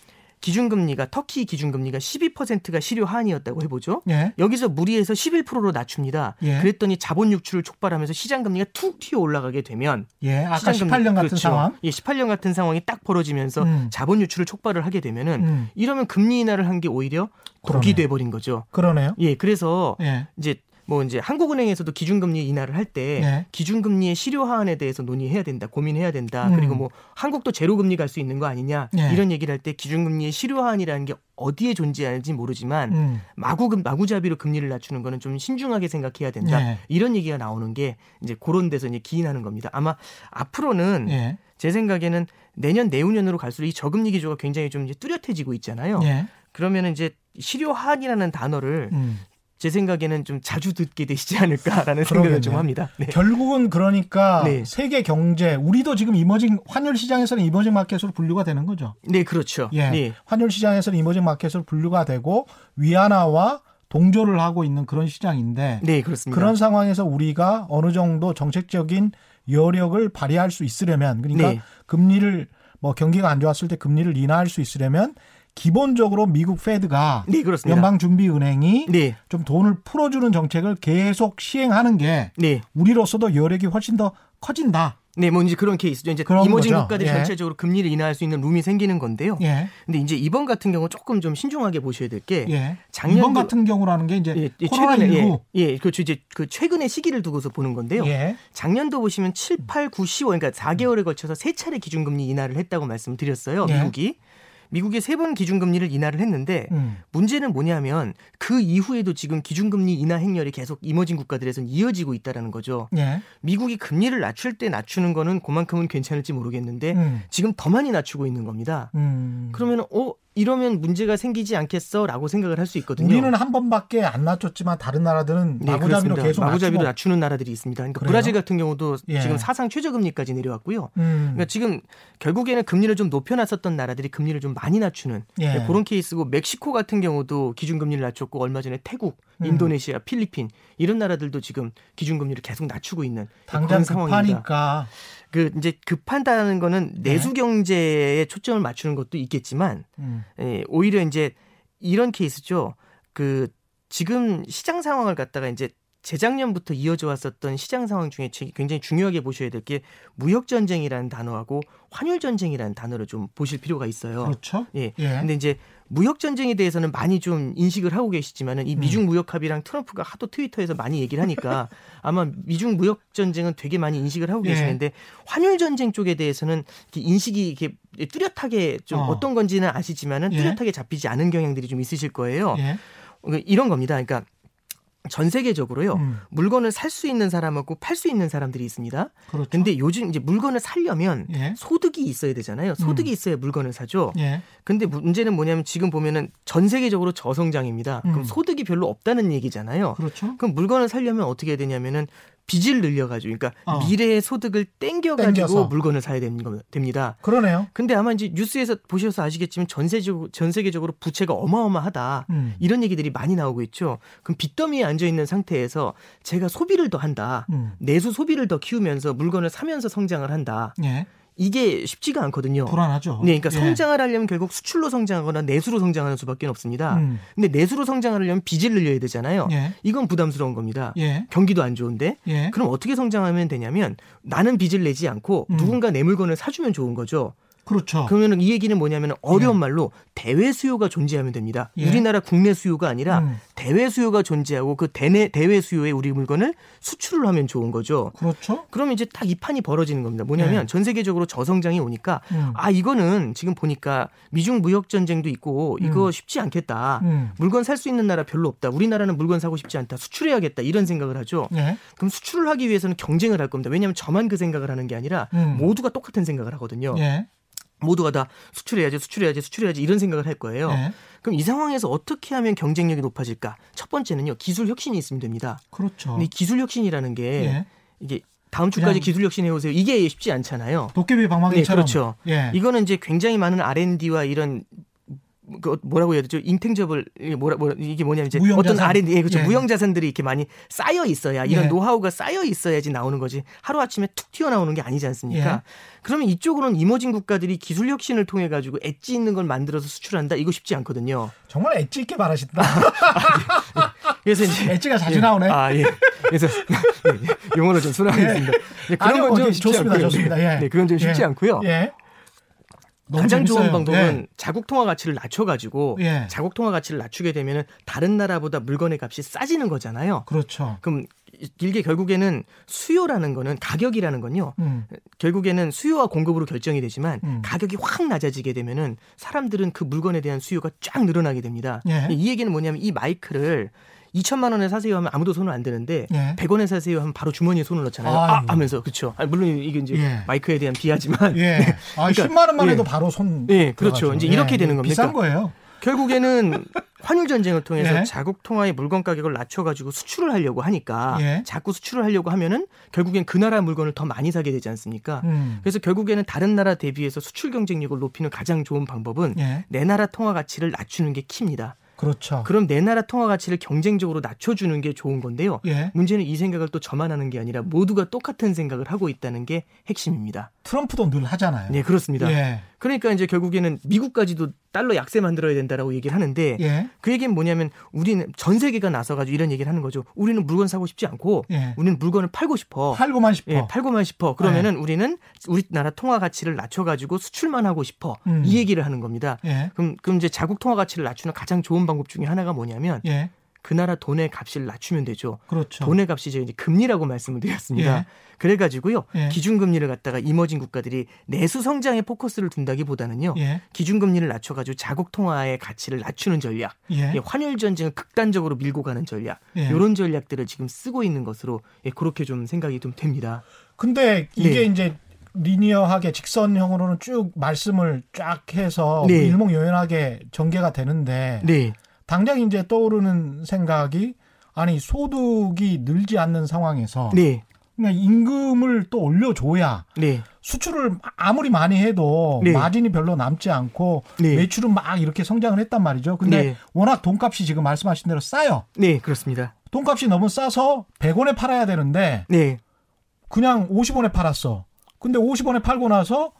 기준금리가 터키 기준금리가 12%가 실효 하한이었다고 해보죠. 예. 여기서 무리해서 11%로 낮춥니다. 예. 그랬더니 자본 유출을 촉발하면서 시장 금리가 툭 튀어 올라가게 되면 예. 아까 시장 금리- 18년 같은 그렇죠. 상황. 예, 18년 같은 상황이 딱 벌어지면서 음. 자본 유출을 촉발을 하게 되면은 음. 이러면 금리 인하를 한 게 오히려 그러네. 독이 돼 버린 거죠. 그러네요. 예, 그래서 예. 이제 뭐 이제 한국은행에서도 기준금리 인하를 할때 예. 기준금리의 실효 하한에 대해서 논의해야 된다, 고민해야 된다. 음. 그리고 뭐 한국도 제로금리 갈 수 있는 거 아니냐 예. 이런 얘기를 할 때 기준금리의 실효 하한이라는 게 어디에 존재하는지 모르지만 음. 마구 금- 마구잡이로 금리를 낮추는 거는 좀 신중하게 생각해야 된다. 예. 이런 얘기가 나오는 게 이제 그런 데서 이제 기인하는 겁니다. 아마 앞으로는 예. 제 생각에는 내년 내후년으로 갈수록 이 저금리 기조가 굉장히 좀 이제 뚜렷해지고 있잖아요. 예. 그러면은 이제 실효 하한이라는 단어를 음. 제 생각에는 좀 자주 듣게 되시지 않을까라는 생각을 그러겠네요. 좀 합니다. 네. 결국은 그러니까 네. 세계 경제 우리도 지금 이머징 환율 시장에서는 이머징 마켓으로 분류가 되는 거죠. 네, 그렇죠. 예. 네. 환율 시장에서는 이머징 마켓으로 분류가 되고 위안화와 동조를 하고 있는 그런 시장인데 네, 그렇습니다. 그런 상황에서 우리가 어느 정도 정책적인 여력을 발휘할 수 있으려면 그러니까 네. 금리를 뭐 경기가 안 좋았을 때 금리를 인하할 수 있으려면 기본적으로 미국 페드가 네. 연방준비은행이 네. 좀 돈을 풀어주는 정책을 계속 시행하는 게 네. 우리로서도 여력이 훨씬 더 커진다. 네, 뭐 이제 그런 케이스죠. 이제 그런 이머징 거죠. 국가들 예. 전체적으로 금리를 인하할 수 있는 룸이 생기는 건데요. 예, 근데 이제 이번 같은 경우 조금 좀 신중하게 보셔야 될게 예. 작년도- 이번 같은 경우라는 게 이제 예, 예, 코로나 최근에 19. 예, 예, 그렇죠. 이제 그 최근의 시기를 두고서 보는 건데요. 예. 작년도 보시면 7, 8, 9, 10월 그러니까 4개월에 걸쳐서 세 차례 기준금리 인하를 했다고 말씀드렸어요. 예. 미국이. 미국이 세 번 기준금리를 인하를 했는데 음. 문제는 뭐냐면 그 이후에도 지금 기준금리 인하 행렬이 계속 이머징 국가들에서는 이어지고 있다라는 거죠. 예. 미국이 금리를 낮출 때 낮추는 거는 그만큼은 괜찮을지 모르겠는데 음. 지금 더 많이 낮추고 있는 겁니다. 음. 그러면 어 이러면 문제가 생기지 않겠어라고 생각을 할 수 있거든요. 우리는 한 번밖에 안 낮췄지만 다른 나라들은 네, 마구잡이로 그렇습니다. 계속 마구잡이로 낮추고. 낮추는 나라들이 있습니다. 그러니까 그래요? 브라질 같은 경우도 예. 지금 사상 최저금리까지 내려왔고요. 음. 그러니까 지금 결국에는 금리를 좀 높여놨었던 나라들이 금리를 좀 많이 낮추는 예. 네, 그런 케이스고 멕시코 같은 경우도 기준금리를 낮췄고 얼마 전에 태국, 음. 인도네시아, 필리핀 이런 나라들도 지금 기준금리를 계속 낮추고 있는 당장 그런 상황입니다. 급하니까 그 이제 급한다는 거는 네. 내수 경제에 초점을 맞추는 것도 있겠지만 음. 예, 오히려 이제 이런 케이스죠. 그 지금 시장 상황을 갖다가 이제 재작년부터 이어져 왔었던 시장 상황 중에 제- 굉장히 중요하게 보셔야 될 게 무역 전쟁이라는 단어하고 환율 전쟁이라는 단어를 좀 보실 필요가 있어요. 그렇죠. 예. 예. 근데 이제 무역 전쟁에 대해서는 많이 좀 인식을 하고 계시지만은 이 미중 무역 합의랑 트럼프가 하도 트위터에서 많이 얘기를 하니까 아마 미중 무역 전쟁은 되게 많이 인식을 하고 예. 계시는데 환율 전쟁 쪽에 대해서는 인식이 이렇게 뚜렷하게 좀 어. 어. 떤 건지는 아시지만은 예. 뚜렷하게 잡히지 않은 경향들이 좀 있으실 거예요. 예. 그 이런 겁니다. 그러니까 전 세계적으로요. 음. 물건을 살 수 있는 사람하고 팔 수 있는 사람들이 있습니다. 그렇죠. 근데 요즘 이제 물건을 살려면 예. 소득이 있어야 되잖아요. 소득이 있어야 물건을 사죠. 예. 근데 문제는 뭐냐면 지금 보면은 전 세계적으로 저성장입니다. 음. 그럼 소득이 별로 없다는 얘기잖아요. 그렇죠. 그럼 물건을 살려면 어떻게 해야 되냐면은 빚을 늘려가지고, 그러니까 어. 미래의 소득을 땡겨가지고 땡겨서. 물건을 사야 됩니다. 그러네요. 근데 아마 이제 뉴스에서 보셔서 아시겠지만 전 세계적으로, 전 세계적으로 부채가 어마어마하다. 음. 이런 얘기들이 많이 나오고 있죠. 그럼 빚더미에 앉아 있는 상태에서 제가 소비를 더 한다. 음. 내수 소비를 더 키우면서 물건을 사면서 성장을 한다. 예. 이게 쉽지가 않거든요. 불안하죠. 네, 그러니까 예. 성장을 하려면 결국 수출로 성장하거나 내수로 성장하는 수밖에 없습니다. 음. 근데 내수로 성장하려면 빚을 늘려야 되잖아요. 예. 이건 부담스러운 겁니다. 예. 경기도 안 좋은데. 예. 그럼 어떻게 성장하면 되냐면 나는 빚을 내지 않고 음. 누군가 내 물건을 사주면 좋은 거죠. 그렇죠. 그러면 이 얘기는 뭐냐면 어려운 말로 대외 수요가 존재하면 됩니다. 예. 우리나라 국내 수요가 아니라 음. 대외 수요가 존재하고 그 대내 대외 수요에 우리 물건을 수출을 하면 좋은 거죠. 그렇죠. 그러면 이제 딱 이 판이 벌어지는 겁니다. 뭐냐면 네. 전 세계적으로 저성장이 오니까 음. 아 이거는 지금 보니까 미중 무역 전쟁도 있고 이거 음. 쉽지 않겠다. 음. 물건 살 수 있는 나라 별로 없다. 우리나라는 물건 사고 싶지 않다. 수출해야겠다. 이런 생각을 하죠. 예. 그럼 수출을 하기 위해서는 경쟁을 할 겁니다. 왜냐하면 저만 그 생각을 하는 게 아니라 음. 모두가 똑같은 생각을 하거든요. 예. 모두가 다 수출해야지, 수출해야지, 수출해야지 이런 생각을 할 거예요. 예. 그럼 이 상황에서 어떻게 하면 경쟁력이 높아질까? 첫 번째는요, 기술 혁신이 있으면 됩니다. 그렇죠. 근데 이 기술 혁신이라는 게 예. 이게 다음 주까지 기술 혁신 해 오세요. 이게 쉽지 않잖아요. 도깨비 방망이처럼. 네, 그렇죠. 예. 이거는 이제 굉장히 많은 R&D와 이런 그 뭐라고 해야 되죠? 인탱저블 뭐라 뭐라 이게 뭐냐면 이제 무형자산. 어떤 R&D 예, 그렇죠. 예. 무형 자산들이 이렇게 많이 쌓여 있어야 이런 예. 노하우가 쌓여 있어야지 나오는 거지. 하루 아침에 툭 튀어나오는 게 아니지 않습니까? 예. 그러면 이쪽으로는 이머징 국가들이 기술 혁신을 통해 가지고 엣지 있는 걸 만들어서 수출한다. 이거 쉽지 않거든요. 정말 엣지 있게 말하신다. 그래서 이제 엣지가 자주 예. 나오네. 아, 예. 그래서 네, 용어를 좀 순화하겠습니다. 네, 그런 아니요, 건좀 어, 쉽지 좋습니다. 않고요. 좋습니다. 예. 네, 그건 좀 쉽지 예. 않고요. 예. 가장 좋은 재밌어요. 방법은 자국 통화 가치를 낮춰가지고 예. 자국 통화 가치를 낮추게 되면 다른 나라보다 물건의 값이 싸지는 거잖아요. 그렇죠. 그럼 길게 결국에는 수요라는 거는 가격이라는 건요. 음. 결국에는 수요와 공급으로 결정이 되지만 음. 가격이 확 낮아지게 되면은 사람들은 그 물건에 대한 수요가 쫙 늘어나게 됩니다. 예. 이 얘기는 뭐냐면 이 마이크를 2천만 원에 사세요 하면 아무도 손을 안 드는데 예. 100원에 사세요 하면 바로 주머니에 손을 넣잖아요. 아, 아이고. 하면서 그렇죠. 물론 이게 이제 예. 마이크에 대한 비하지만 예. 아, 그러니까, 10만 원만 예. 해도 바로 손. 예, 그렇죠. 들어가죠. 이제 이렇게 되는 겁니다. 비싼 거예요. 결국에는 환율 전쟁을 통해서 예. 자국 통화의 물건 가격을 낮춰가지고 수출을 하려고 하니까 예. 자꾸 수출을 하려고 하면은 결국엔 그 나라 물건을 더 많이 사게 되지 않습니까? 음. 그래서 결국에는 다른 나라 대비해서 수출 경쟁력을 높이는 가장 좋은 방법은 예. 내 나라 통화 가치를 낮추는 게 킵니다. 그렇죠. 그럼 내 나라 통화 가치를 경쟁적으로 낮춰주는 게 좋은 건데요. 예. 문제는 이 생각을 또 저만 하는 게 아니라 모두가 똑같은 생각을 하고 있다는 게 핵심입니다. 트럼프도 늘 하잖아요. 네, 그렇습니다. 예. 그러니까 이제 결국에는 미국까지도 달러 약세 만들어야 된다라고 얘기를 하는데 예. 그 얘기는 뭐냐면 우리는 전 세계가 나서가지고 이런 얘기를 하는 거죠. 우리는 물건 사고 싶지 않고 예. 우리는 물건을 팔고 싶어. 팔고만 싶어. 예, 팔고만 싶어. 그러면은 우리는 우리나라 통화 가치를 낮춰가지고 수출만 하고 싶어. 음. 이 얘기를 하는 겁니다. 예. 그럼, 그럼 이제 자국 통화 가치를 낮추는 가장 좋은 방법 중에 하나가 뭐냐면 예. 그 나라 돈의 값을 낮추면 되죠. 그렇죠. 돈의 값이 이제 금리라고 말씀을 드렸습니다. 예. 그래가지고요 예. 기준금리를 갖다가 이머징 국가들이 내수 성장에 포커스를 둔다기보다는요 예. 기준금리를 낮춰가지고 자국 통화의 가치를 낮추는 전략, 예. 예, 환율 전쟁을 극단적으로 밀고 가는 전략, 예. 이런 전략들을 지금 쓰고 있는 것으로 예, 그렇게 좀 생각이 좀 됩니다. 근데 이게 네. 이제 리니어하게 직선형으로는 쭉 말씀을 쫙 해서 네. 일목요연하게 전개가 되는데 네, 당장 이제 떠오르는 생각이 아니 소득이 늘지 않는 상황에서 네, 그러니까 임금을 또 올려줘야 네, 수출을 아무리 많이 해도 네. 마진이 별로 남지 않고 네. 매출은 막 이렇게 성장을 했단 말이죠. 근데 네. 워낙 돈값이 지금 말씀하신 대로 싸요. 네, 그렇습니다. 돈값이 너무 싸서 100원에 팔아야 되는데 네, 그냥 50원에 팔았어. 근데 50원에 팔고 나서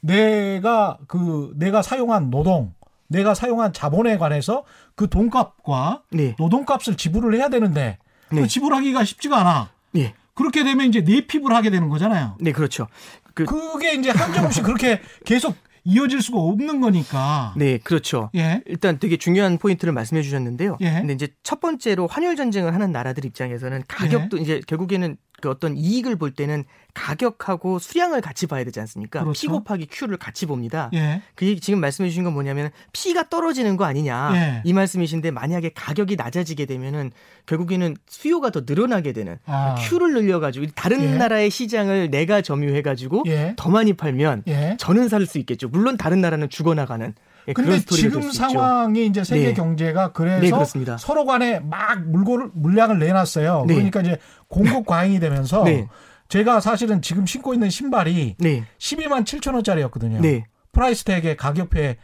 내가 그 내가 사용한 노동, 내가 사용한 자본에 관해서 그 돈값과 네, 노동값을 지불을 해야 되는데 네. 그 지불하기가 쉽지가 않아. 네, 그렇게 되면 이제 내핍을 하게 되는 거잖아요. 네, 그렇죠. 그, 그게 이제 한정없이 그렇게 계속 이어질 수가 없는 거니까. 네, 그렇죠. 예. 일단 되게 중요한 포인트를 말씀해 주셨는데요. 예. 근데 이제 첫 번째로 환율 전쟁을 하는 나라들 입장에서는 가격도 이제 결국에는 그 어떤 이익을 볼 때는 가격하고 수량을 같이 봐야 되지 않습니까? 그렇죠. P 곱하기 Q를 같이 봅니다. 예. 그 지금 말씀해 주신 건 뭐냐면 P가 떨어지는 거 아니냐 예. 이 말씀이신데 만약에 가격이 낮아지게 되면은 결국에는 수요가 더 늘어나게 되는 아. Q를 늘려가지고 다른 예. 나라의 시장을 내가 점유해가지고 예. 더 많이 팔면 예. 저는 살 수 있겠죠. 물론 다른 나라는 죽어나가는 예, 근데 그런 스토리가 지금. 상황이 이제 세계 네. 경제가 그래서 네. 서로 간에 막 물건을 물량을 내놨어요. 네. 그러니까 이제 공급 과잉이 되면서 네. 제가 사실은 지금 신고 있는 신발이 네, 12만 7천 원짜리였거든요. 네. price tag에 가격표에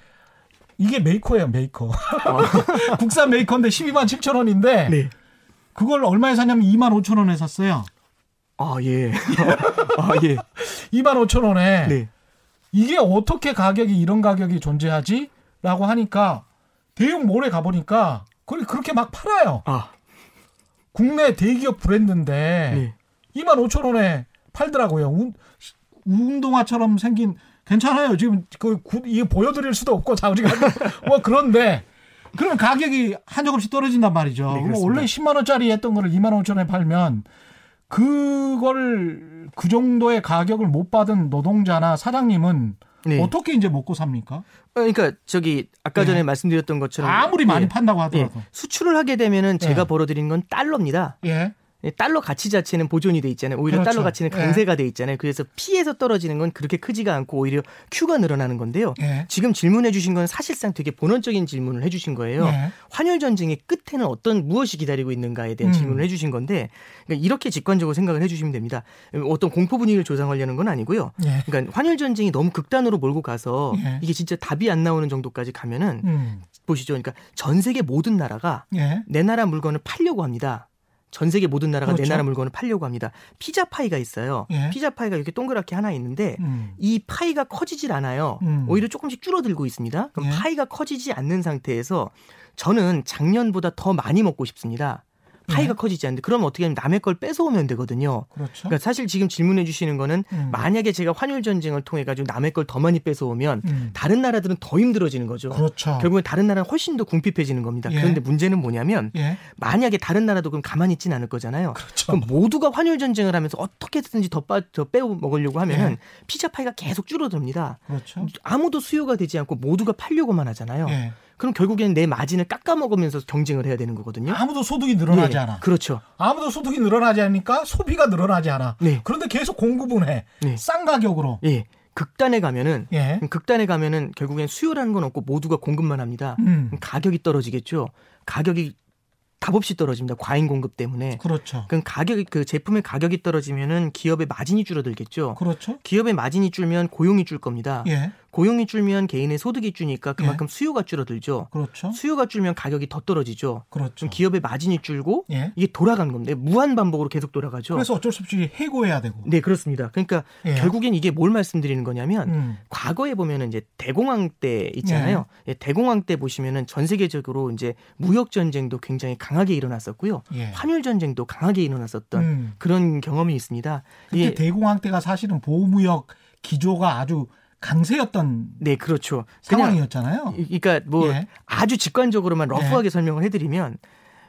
이게 메이커예요, 메이커. 국산 메이커인데 12만 7천 원인데 아. 네. 그걸 얼마에 샀냐면 2만 5천 원에 샀어요. 아 예. 아 예. 2만 5천 원에 네. 이게 어떻게 가격이 이런 가격이 존재하지? 라고 하니까 대형 몰에 가보니까 그걸 그렇게 막 팔아요. 아 국내 대기업 브랜드인데 네. 2만 5천 원에 팔더라고요. 운, 운동화처럼 생긴 괜찮아요. 지금 그 구- 이게 보여드릴 수도 없고 자 우리가 뭐 그런데 그러면 가격이 한적없이 떨어진단 말이죠. 네, 그럼. 원래 10만 원짜리 했던 거를 2만 5천 원에 팔면 그걸 그 정도의 가격을 못 받은 노동자나 사장님은 네. 어떻게 이제 먹고 삽니까? 그러니까 저기 아까 전에 예. 말씀드렸던 것처럼 아무리 많이 예. 판다고 예. 하더라도. 수출을 하게 되면은 제가 예. 벌어들인 건 달러입니다. 예. 예, 달러 가치 자체는 보존이 돼 있잖아요. 오히려 그렇죠. 달러 가치는 예. 강세가 돼 있잖아요. 그래서 P에서 떨어지는 건 그렇게 크지가 않고 오히려 Q가 늘어나는 건데요. 예. 지금 질문해 주신 건 사실상 되게 본원적인 질문을 해 주신 거예요. 예. 환율 전쟁의 끝에는 어떤 무엇이 기다리고 있는가에 대한 음. 질문을 해 주신 건데 그러니까 이렇게 직관적으로 생각을 해 주시면 됩니다. 어떤 공포 분위기를 조성하려는 건 아니고요. 예. 그러니까 환율 전쟁이 너무 극단으로 몰고 가서 예. 이게 진짜 답이 안 나오는 정도까지 가면은 음. 보시죠. 그러니까 전 세계 모든 나라가 예. 내 나라 물건을 팔려고 합니다. 전 세계 모든 나라가 내 그렇죠. 나라 물건을 팔려고 합니다. 피자 파이가 있어요. 예. 피자 파이가 이렇게 동그랗게 하나 있는데 음. 이 파이가 커지질 않아요. 음. 오히려 조금씩 줄어들고 있습니다. 그럼 예. 파이가 커지지 않는 상태에서 저는 작년보다 더 많이 먹고 싶습니다. 파이가 예. 커지지 않는데 그러면 어떻게 하면 남의 걸 뺏어오면 되거든요. 그렇죠. 그러니까 사실 지금 질문해 주시는 거는 음. 만약에 제가 환율 전쟁을 통해 가지고 남의 걸 더 많이 뺏어오면 음. 다른 나라들은 더 힘들어지는 거죠. 그렇죠. 결국엔 다른 나라는 훨씬 더 궁핍해지는 겁니다. 예. 그런데 문제는 뭐냐면 예. 만약에 다른 나라도 그럼 가만히 있지는 않을 거잖아요. 그렇죠. 그럼 모두가 환율 전쟁을 하면서 어떻게든지 더, 빠, 더 빼어 먹으려고 하면은 예. 피자 파이가 계속 줄어듭니다. 그렇죠. 아무도 수요가 되지 않고 모두가 팔려고만 하잖아요. 예. 그럼 결국에는 내 마진을 깎아 먹으면서 경쟁을 해야 되는 거거든요. 아무도 소득이 늘어나지 예, 않아. 그렇죠. 아무도 소득이 늘어나지 않으니까 소비가 늘어나지 않아. 네. 그런데 계속 공급은 해. 네. 싼 가격으로. 예. 극단에 가면은 예. 극단에 가면은 결국엔 수요라는 건 없고 모두가 공급만 합니다. 음. 가격이 떨어지겠죠. 가격이 값없이 떨어집니다. 과잉 공급 때문에. 그렇죠. 그럼 가격이 그 제품의 가격이 떨어지면은 기업의 마진이 줄어들겠죠. 그렇죠. 기업의 마진이 줄면 고용이 줄 겁니다. 예. 고용이 줄면 개인의 소득이 줄니까 그만큼 수요가 줄어들죠. 그렇죠. 수요가 줄면 가격이 더 떨어지죠. 그렇죠. 기업의 마진이 줄고 예. 이게 돌아가는 겁니다. 무한 반복으로 계속 돌아가죠. 그래서 어쩔 수 없이 해고해야 되고. 네, 그렇습니다. 그러니까 예. 결국엔 이게 뭘 말씀드리는 거냐면 음. 과거에 보면은 이제 대공황 때 있잖아요. 예, 대공황 때 보시면은 전 세계적으로 이제 무역 전쟁도 굉장히 강하게 일어났었고요. 예. 환율 전쟁도 강하게 일어났었던 음. 그런 경험이 있습니다. 그때 예, 대공황 때가 사실은 보호무역 기조가 아주 강세였던 네, 그렇죠. 상황이었잖아요. 이- 그러니까 뭐 예. 아주 직관적으로만 러프하게 설명을 해드리면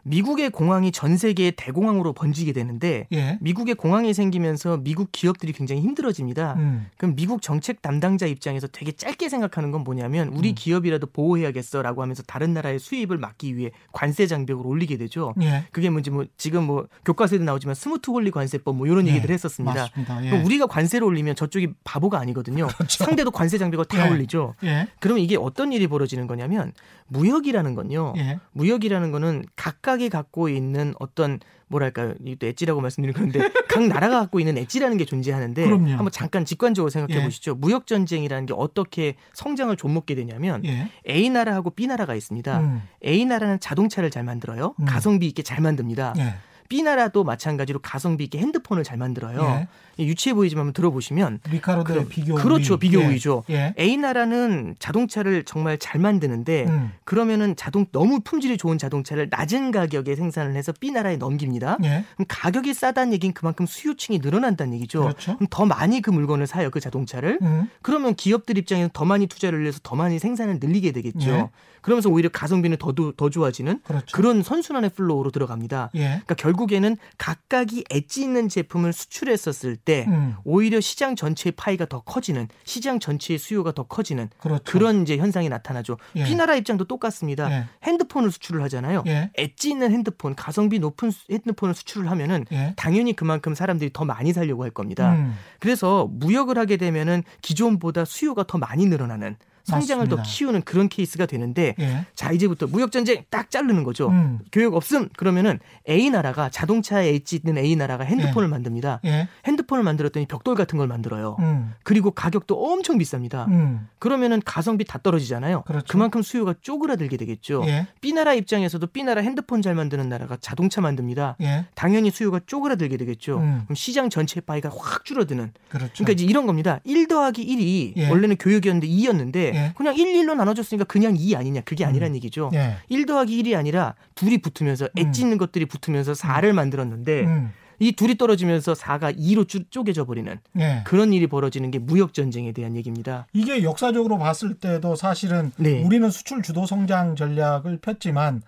미국의 공황이 전 세계의 대공황으로 번지게 되는데 예. 미국의 공황이 생기면서 미국 기업들이 굉장히 힘들어집니다. 음. 그럼 미국 정책 담당자 입장에서 되게 짧게 생각하는 건 뭐냐면 우리 음. 기업이라도 보호해야겠어라고 하면서 다른 나라의 수입을 막기 위해 관세 장벽을 올리게 되죠. 예. 그게 뭔지 뭐 지금 뭐 교과서에도 나오지만 스무트 홀리 관세법 뭐 이런 예. 얘기들 했었습니다. 맞습니다. 예. 우리가 관세를 올리면 저쪽이 바보가 아니거든요. 그렇죠. 상대도 관세 장벽을 다 예. 올리죠. 예. 그러면 이게 어떤 일이 벌어지는 거냐면 무역이라는 건요. 예. 무역이라는 거는 각각 이 갖고 있는 어떤 뭐랄까요? 이또 엣지라고 말씀드리는 건데 각 나라가 갖고 있는 엣지라는 게 존재하는데 그럼요. 한번 잠깐 직관적으로 생각해 예. 보시죠. 무역 전쟁이라는 게 어떻게 성장을 좀먹게 되냐면 예. A 나라하고 B 나라가 있습니다. 음. A 나라는 자동차를 잘 만들어요. 음. 가성비 있게 잘 만듭니다. 예. B 나라도 마찬가지로 가성비 있게 핸드폰을 잘 만들어요. 유치해 보이지만 한번 들어보시면 리카르도의 그- 비교 그렇죠. 우위. 비교 예. 우위죠. 예. A 나라는 자동차를 정말 잘 만드는데 음. 그러면은 자동 너무 품질이 좋은 자동차를 낮은 가격에 생산을 해서 B 나라에 넘깁니다. 예. 그럼 가격이 싸다는 얘기는 그만큼 수요층이 늘어난다는 얘기죠. 그렇죠. 그럼 더 많이 그 물건을 사요, 그 자동차를. 음. 그러면 기업들 입장에서 더 많이 투자를 해서 더 많이 생산을 늘리게 되겠죠. 예. 그러면서 오히려 가성비는 더, 더 좋아지는 그렇죠. 그런 선순환의 flow로 들어갑니다. 예. 그러니까 결국 결국에는 각각이 엣지 있는 제품을 수출했었을 때 음. 오히려 시장 전체의 파이가 더 커지는 시장 전체의 수요가 더 커지는 그렇죠. 그런 이제 현상이 나타나죠. 예. B 나라 입장도 똑같습니다. 예. 핸드폰을 수출을 하잖아요. 예. 엣지 있는 핸드폰, 가성비 높은 수- 핸드폰을 수출을 하면은 예. 당연히 그만큼 사람들이 더 많이 살려고 할 겁니다. 음. 그래서 무역을 하게 되면은 기존보다 수요가 더 많이 늘어나는 성장을 맞습니다. 더 키우는 그런 케이스가 되는데 예. 자 이제부터 무역 전쟁 딱 자르는 거죠. 음. 교역 없음 그러면은 A 나라가 자동차에 엣지 있는 A 나라가 핸드폰을 만듭니다. 예. 핸드폰을 만들었더니 벽돌 같은 걸 만들어요. 음. 그리고 가격도 엄청 비쌉니다. 음. 그러면은 가성비 다 떨어지잖아요. 그렇죠. 만큼 수요가 쪼그라들게 되겠죠. 예. B 나라 입장에서도 B 나라 핸드폰 잘 만드는 나라가 자동차 만듭니다. 예. 당연히 수요가 쪼그라들게 되겠죠. 음. 그럼 시장 전체 파이가 확 줄어드는. 그렇죠. 그러니까 이제 이런 겁니다. 1 더하기 1이 예. 원래는 교역이었는데 2였는데 예. 그냥 1, 1로 나눠줬으니까 그냥 2 아니냐. 그게 아니란 얘기죠. 예. 1 더하기 1이 아니라 둘이 붙으면서 엣지 있는 것들이 붙으면서 4를 만들었는데 음. 이 둘이 떨어지면서 4가 2로 쪼개져 버리는 예. 그런 일이 벌어지는 게 무역 전쟁에 대한 얘기입니다. 이게 역사적으로 봤을 때도 사실은 네. 우리는 수출 주도 성장 전략을 폈지만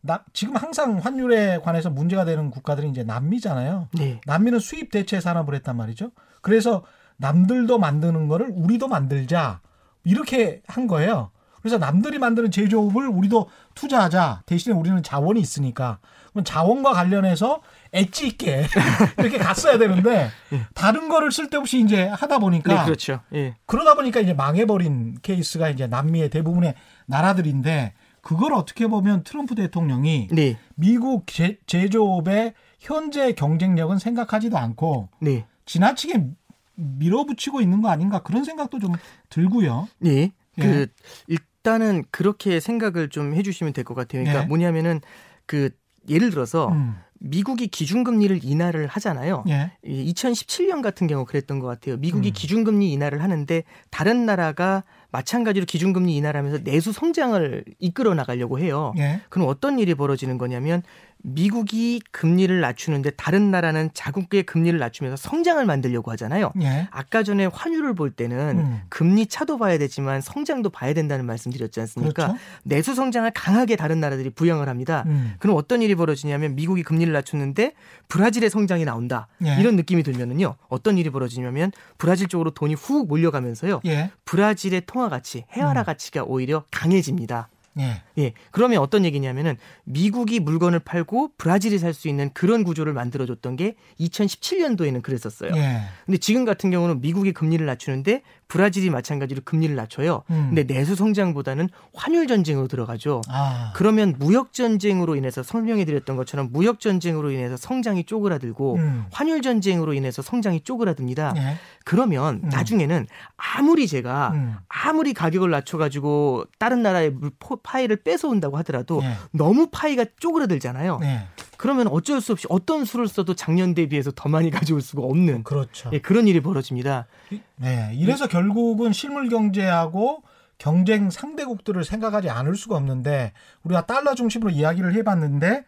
나, 지금 항상 환율에 관해서 문제가 되는 국가들이 이제 남미잖아요. 네. 남미는 수입 대체 산업을 했단 말이죠. 그래서 남들도 만드는 거를 우리도 만들자 이렇게 한 거예요. 그래서 남들이 만드는 제조업을 우리도 투자하자. 대신에 우리는 자원이 있으니까. 그럼 자원과 관련해서 엣지 있게 이렇게 갔어야 되는데 다른 거를 쓸데없이 이제 하다 보니까 네, 그렇죠. 예. 그러다 보니까 이제 망해버린 케이스가 이제 남미의 대부분의 나라들인데 그걸 어떻게 보면 트럼프 대통령이 네. 미국 제, 제조업의 현재 경쟁력은 생각하지도 않고 네. 지나치게 밀어붙이고 있는 거 아닌가 그런 생각도 좀 들고요. 네. 예. 그 일단은 그렇게 생각을 좀 해주시면 될 것 같아요. 그러니까 예. 뭐냐면은 그 예를 들어서 음. 미국이 기준금리를 인하를 하잖아요. 예. 이 2017년 같은 경우 그랬던 것 같아요. 미국이 음. 기준금리 인하를 하는데 다른 나라가 마찬가지로 기준금리 인하를 하면서 내수 성장을 이끌어 나가려고 해요. 예. 그럼 어떤 일이 벌어지는 거냐면 미국이 금리를 낮추는데 다른 나라는 자국의 금리를 낮추면서 성장을 만들려고 하잖아요. 예. 아까 전에 환율을 볼 때는 음. 금리 차도 봐야 되지만 성장도 봐야 된다는 말씀 드렸지 않습니까? 그렇죠. 내수 성장을 강하게 다른 나라들이 부양을 합니다. 음. 그럼 어떤 일이 벌어지냐면 미국이 금리를 낮췄는데 브라질의 성장이 나온다. 예. 이런 느낌이 들면은요. 어떤 일이 벌어지냐면 브라질 쪽으로 돈이 훅 몰려가면서요. 예. 브라질의 통화 가치, 헤아라 음. 가치가 오히려 강해집니다. 예. 예. 그러면 어떤 얘기냐면은 미국이 물건을 팔고 브라질이 살 수 있는 그런 구조를 만들어줬던 게 2017년도에는 그랬었어요. 예. 근데 지금 같은 경우는 미국이 금리를 낮추는데 브라질이 마찬가지로 금리를 낮춰요. 음. 근데 내수 성장보다는 환율 전쟁으로 들어가죠. 아. 그러면 무역 전쟁으로 인해서 설명해 드렸던 것처럼 무역 전쟁으로 인해서 성장이 쪼그라들고 음. 환율 전쟁으로 인해서 성장이 쪼그라듭니다. 예. 그러면 음. 나중에는 아무리 제가 음. 아무리 가격을 낮춰 가지고 다른 나라의 파이를 뺏어 온다고 하더라도 예. 너무 파이가 쪼그라들잖아요. 네. 그러면 어쩔 수 없이 어떤 수를 써도 작년 대비해서 더 많이 가져올 수가 없는 그렇죠. 예, 그런 일이 벌어집니다. 네, 이래서 결국은 실물 경제하고 경쟁 상대국들을 생각하지 않을 수가 없는데 우리가 달러 중심으로 이야기를 해봤는데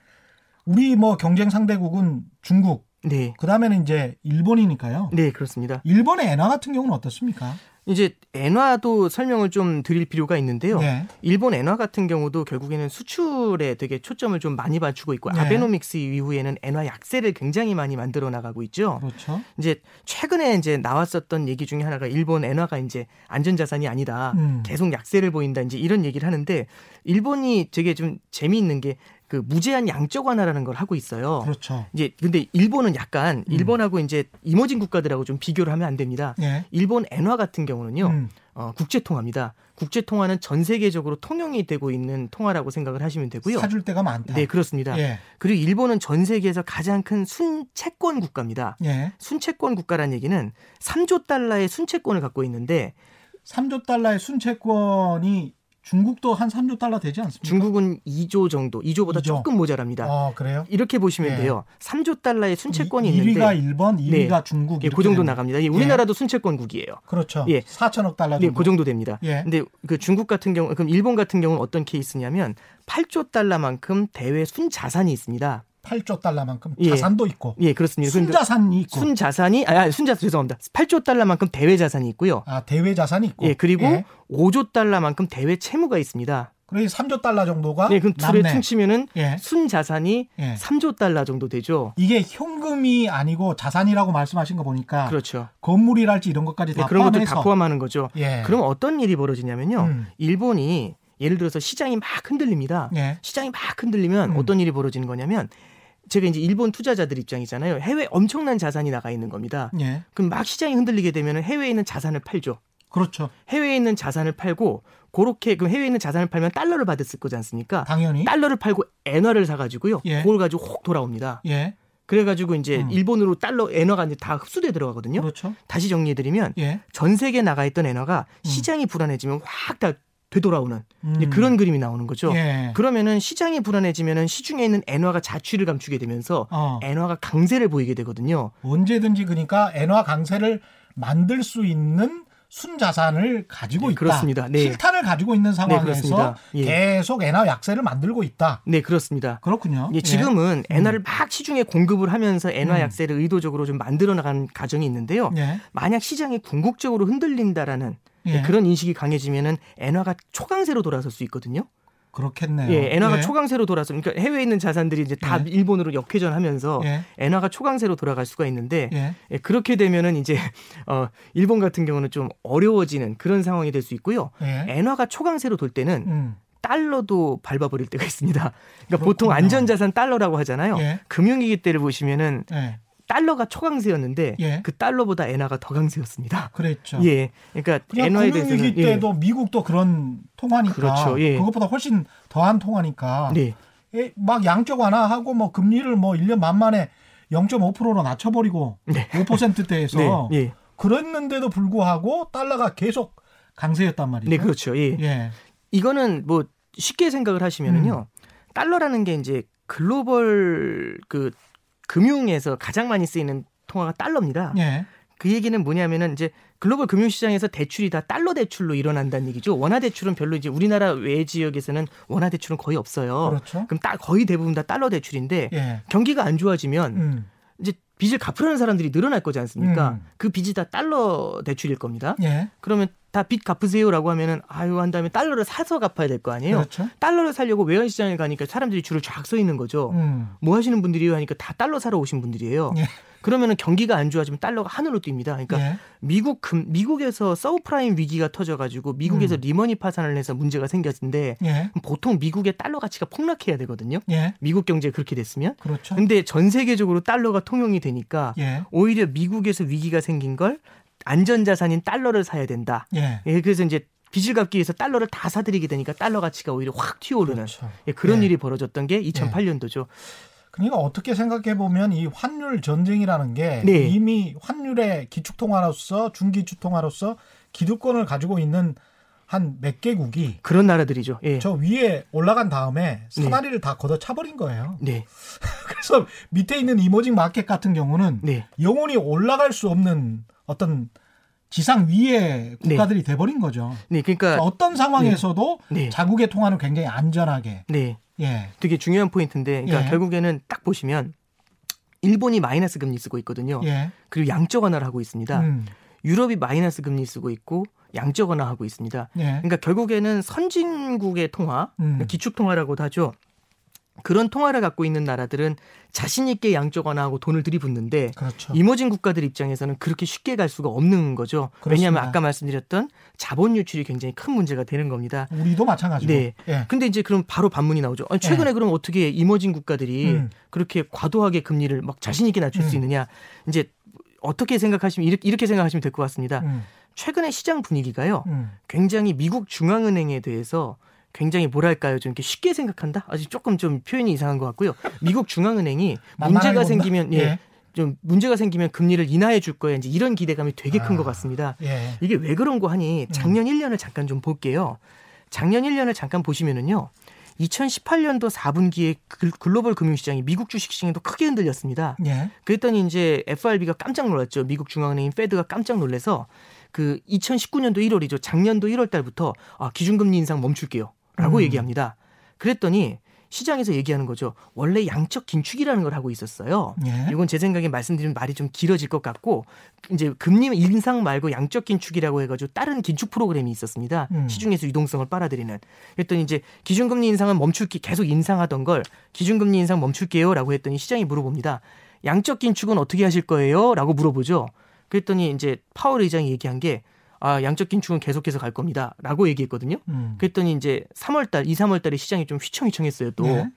우리 뭐 경쟁 상대국은 중국, 네, 그 다음에는 이제 일본이니까요. 네 그렇습니다. 일본의 엔화 같은 경우는 어떻습니까? 이제 엔화도 설명을 좀 드릴 필요가 있는데요. 네, 일본 엔화 같은 경우도 결국에는 수출에 되게 초점을 좀 많이 맞추고 있고 네. 아베노믹스 이후에는 엔화 약세를 굉장히 많이 만들어 나가고 있죠. 그렇죠. 이제 최근에 이제 나왔었던 얘기 중에 하나가 일본 엔화가 이제 안전자산이 아니다. 음. 계속 약세를 보인다. 이제 이런 얘기를 하는데 일본이 되게 좀 재미있는 게 그 무제한 양적 완화라는 걸 하고 있어요. 그렇죠. 이제 근데 일본은 약간 음. 일본하고 이제 이머징 국가들하고 좀 비교를 하면 안 됩니다. 예. 일본 엔화 같은 경우는요. 음. 어, 국제 통화입니다. 국제 통화는 전 세계적으로 통용이 되고 있는 통화라고 생각을 하시면 되고요. 사줄 때가 많다. 네, 그렇습니다. 예. 그리고 일본은 전 세계에서 가장 큰 순채권 국가입니다. 예. 순채권 국가라는 얘기는 3조 달러의 순채권을 갖고 있는데 3조 달러의 순채권이 중국도 한 3조 달러 되지 않습니까? 중국은 2조 정도, 2조보다 이조. 조금 모자랍니다. 어, 그래요? 이렇게 보시면 예. 돼요. 3조 달러의 순채권이 1위가 있는데 일본, 2위가 중국. 예, 그 정도 됩니다. 나갑니다. 예, 우리나라도 순채권국이에요. 그렇죠. 예. 4천억 달러 네, 정도. 그 정도 됩니다. 예. 근데 그 중국 같은 경우, 그럼 일본 같은 경우는 어떤 케이스냐면 8조 달러만큼 대외 순자산이 있습니다. 8조 달러만큼 예. 자산도 있고 예, 그렇습니다. 순자산이 있고 순자산이 아니, 아니 순자 죄송합니다. 8조 달러만큼 대외 자산이 있고요. 아 대외 자산이 있고 예, 그리고 예. 5조 달러만큼 대외 채무가 있습니다. 그래 3조 달러 정도가 네, 그럼 둘에. 퉁치면은 예. 순 자산이 예. 3조 달러 정도 되죠. 이게 현금이 아니고 자산이라고 말씀하신 거 보니까 그렇죠. 건물이랄지 이런 것까지 네, 다 그런 것도 다 포함하는 거죠. 예. 그럼 어떤 일이 벌어지냐면요. 음. 일본이 예를 들어서 시장이 막 흔들립니다. 예. 시장이 막 흔들리면 음. 어떤 일이 벌어지는 거냐면 제가 이제 일본 투자자들 입장이잖아요. 해외 엄청난 자산이 나가 있는 겁니다. 예. 그럼 막 시장이 흔들리게 되면 해외에 있는 자산을 팔죠. 그렇죠. 해외에 있는 자산을 팔고 그렇게 그럼 해외에 있는 자산을 팔면 달러를 받았을 거지 않습니까? 당연히. 달러를 팔고 엔화를 사가지고요. 예. 그걸 가지고 혹 돌아옵니다. 예. 그래가지고 이제 음. 일본으로 달러 엔화가 이제 다 흡수돼 들어가거든요. 그렇죠. 다시 정리해드리면 예. 전 세계에 나가 있던 엔화가 시장이 불안해지면 확 다 되돌아오는 음. 그런 그림이 나오는 거죠. 예. 그러면은 시장이 불안해지면은 시중에 있는 엔화가 자취를 감추게 되면서 어. 엔화가 강세를 보이게 되거든요. 언제든지 그러니까 엔화 강세를 만들 수 있는 순자산을 가지고 네, 있다. 그렇습니다. 네. 실탄을 가지고 있는 상황에서 그렇습니다. 예. 계속 엔화 약세를 만들고 있다. 네, 그렇습니다. 그렇군요. 예, 지금은 음. 엔화를 막 시중에 공급을 하면서 엔화 음. 약세를 의도적으로 좀 만들어 나가는 과정이 있는데요. 예. 예. 만약 시장이 궁극적으로 흔들린다라는 예. 그런 인식이 강해지면은 엔화가 초강세로 돌아설 수 있거든요. 그렇겠네요. 예, 엔화가 예. 초강세로 돌아서 그러니까 해외에 있는 자산들이 이제 다 예. 일본으로 역회전하면서 예. 엔화가 초강세로 돌아갈 수가 있는데 예. 예, 그렇게 되면은 이제 어 일본 같은 경우는 좀 어려워지는 그런 상황이 될 수 있고요. 예. 엔화가 초강세로 돌 때는 음. 달러도 밟아버릴 때가 있습니다. 그러니까 그렇군요. 보통 안전자산 달러라고 하잖아요. 예. 금융위기 때를 보시면은 예. 달러가 초강세였는데 예. 그 달러보다 엔화가 더 강세였습니다. 그랬죠. 예, 그러니까 엔화에 금융위기 대해서는 예. 때도 미국도 그런 통화니까 그렇죠. 예. 그것보다 훨씬 더한 통화니까 네, 예, 막 양적 완화하고 뭐 금리를 뭐 1년 반 만에 0.5%로 낮춰버리고 네. 5%대에서 네, 예, 그랬는데도 불구하고 달러가 계속 강세였단 말이죠. 네, 그렇죠. 예. 예. 이거는 뭐 쉽게 생각을 하시면은요. 달러라는 게 이제 글로벌 그 금융에서 가장 많이 쓰이는 통화가 달러입니다. 예. 그 얘기는 뭐냐면은 이제 글로벌 금융시장에서 대출이 다 달러 대출로 일어난다는 얘기죠. 원화 대출은 별로 이제 우리나라 외 지역에서는 원화 대출은 거의 없어요. 그렇죠. 그럼 따, 거의 대부분 다 달러 대출인데 예. 경기가 안 좋아지면 음. 이제 빚을 갚으려는 사람들이 늘어날 거지 않습니까? 음. 그 빚이 다 달러 대출일 겁니다. 예. 그러면 다 빚 갚으세요라고 하면은 아유 한 다음에 달러를 사서 갚아야 될 거 아니에요. 그렇죠. 달러를 살려고 외환 시장에 가니까 사람들이 줄을 쫙 서 있는 거죠. 음. 뭐 하시는 분들이요 하니까 다 달러 사러 오신 분들이에요. 예. 그러면은 경기가 안 좋아지면 달러가 하늘로 뜁니다. 그러니까 예. 미국 금 미국에서 서브프라임 위기가 터져가지고 미국에서 음. 리먼이 파산을 해서 문제가 생겼는데 예. 보통 미국의 달러 가치가 폭락해야 되거든요. 예. 미국 경제 그렇게 됐으면. 그렇죠. 근데 전 세계적으로 달러가 통용이 되니까 예. 오히려 미국에서 위기가 생긴 걸 안전자산인 달러를 사야 된다. 예. 예, 그래서 이제 빚을 갚기 위해서 달러를 다 사들이게 되니까 달러 가치가 오히려 확 튀어오르는 그렇죠. 예, 그런 예. 일이 벌어졌던 게 2008년도죠. 그러니까 어떻게 생각해 보면 이 환율 전쟁이라는 게 네. 이미 환율의 기축통화로서 중기축통화로서 기득권을 가지고 있는 한 몇 개국이 그런 나라들이죠. 예. 저 위에 올라간 다음에 사다리를 다 걷어 차버린 거예요. 네, 그래서 밑에 있는 이머징 마켓 같은 경우는 네, 영원히 올라갈 수 없는 어떤 지상 위의 국가들이 돼버린 거죠. 네. 그러니까 어떤 상황에서도 네. 자국의 통화는 굉장히 안전하게. 네, 예. 되게 중요한 포인트인데, 그러니까 예. 결국에는 딱 보시면 일본이 마이너스 금리 쓰고 있거든요. 예. 그리고 양적 완화를 하고 있습니다. 음. 유럽이 마이너스 금리 쓰고 있고 양적 완화하고 있습니다. 예. 그러니까 결국에는 선진국의 통화, 음. 기축 통화라고도 하죠. 그런 통화를 갖고 있는 나라들은 자신 있게 양적 완화하고 돈을 들이붓는데 그렇죠. 이머진 국가들 입장에서는 그렇게 쉽게 갈 수가 없는 거죠. 그렇습니다. 왜냐하면 아까 말씀드렸던 자본 유출이 굉장히 큰 문제가 되는 겁니다. 우리도 마찬가지고. 네. 예. 근데 이제 그럼 바로 반문이 나오죠. 아니, 최근에 그럼 어떻게 이머진 국가들이 음. 그렇게 과도하게 금리를 막 자신 있게 낮출 음. 수 있느냐? 이제 어떻게 생각하시면 이렇게, 이렇게 생각하시면 될 것 같습니다. 음. 최근에 시장 분위기가요. 음. 굉장히 미국 중앙은행에 대해서 굉장히 뭐랄까요 좀 이렇게 쉽게 생각한다 아직 조금 좀 표현이 이상한 것 같고요 미국 중앙은행이 문제가? 생기면 예, 예. 좀 문제가 생기면 금리를 인하해 줄 거야 이제 이런 기대감이 되게 큰 아. 것 같습니다 예. 이게 왜 그런 거 하니 작년 1년을 잠깐 좀 볼게요 작년 1년을 잠깐 보시면은요 2018년도 4분기에 글로벌 금융시장이 미국 주식시장도 크게 흔들렸습니다. 예. 그랬더니 이제 FRB가 깜짝 놀랐죠. 미국 중앙은행인 페드가 깜짝 놀래서 그 2019년도 1월이죠. 작년도 1월 달부터 아, 기준금리 인상 멈출게요. 라고 음. 얘기합니다. 그랬더니 시장에서 얘기하는 거죠. 원래 양적 긴축이라는 걸 하고 있었어요. 예. 이건 제 생각에 말씀드리면 말이 좀 길어질 것 같고 이제 금리 인상 말고 양적 긴축이라고 해가지고 다른 긴축 프로그램이 있었습니다. 음. 시중에서 유동성을 빨아들이는. 그랬더니 이제 기준금리 인상은 멈출게 계속 인상하던 걸 기준금리 인상 멈출게요라고 했더니 시장이 물어봅니다. 양적 긴축은 어떻게 하실 거예요?라고 물어보죠. 그랬더니 이제 파월 의장이 얘기한 게 아, 양적 긴축은 계속해서 갈 겁니다. 라고 얘기했거든요. 음. 그랬더니 이제 3월 달, 2, 3월 달에 시장이 좀 휘청휘청했어요, 또. 예.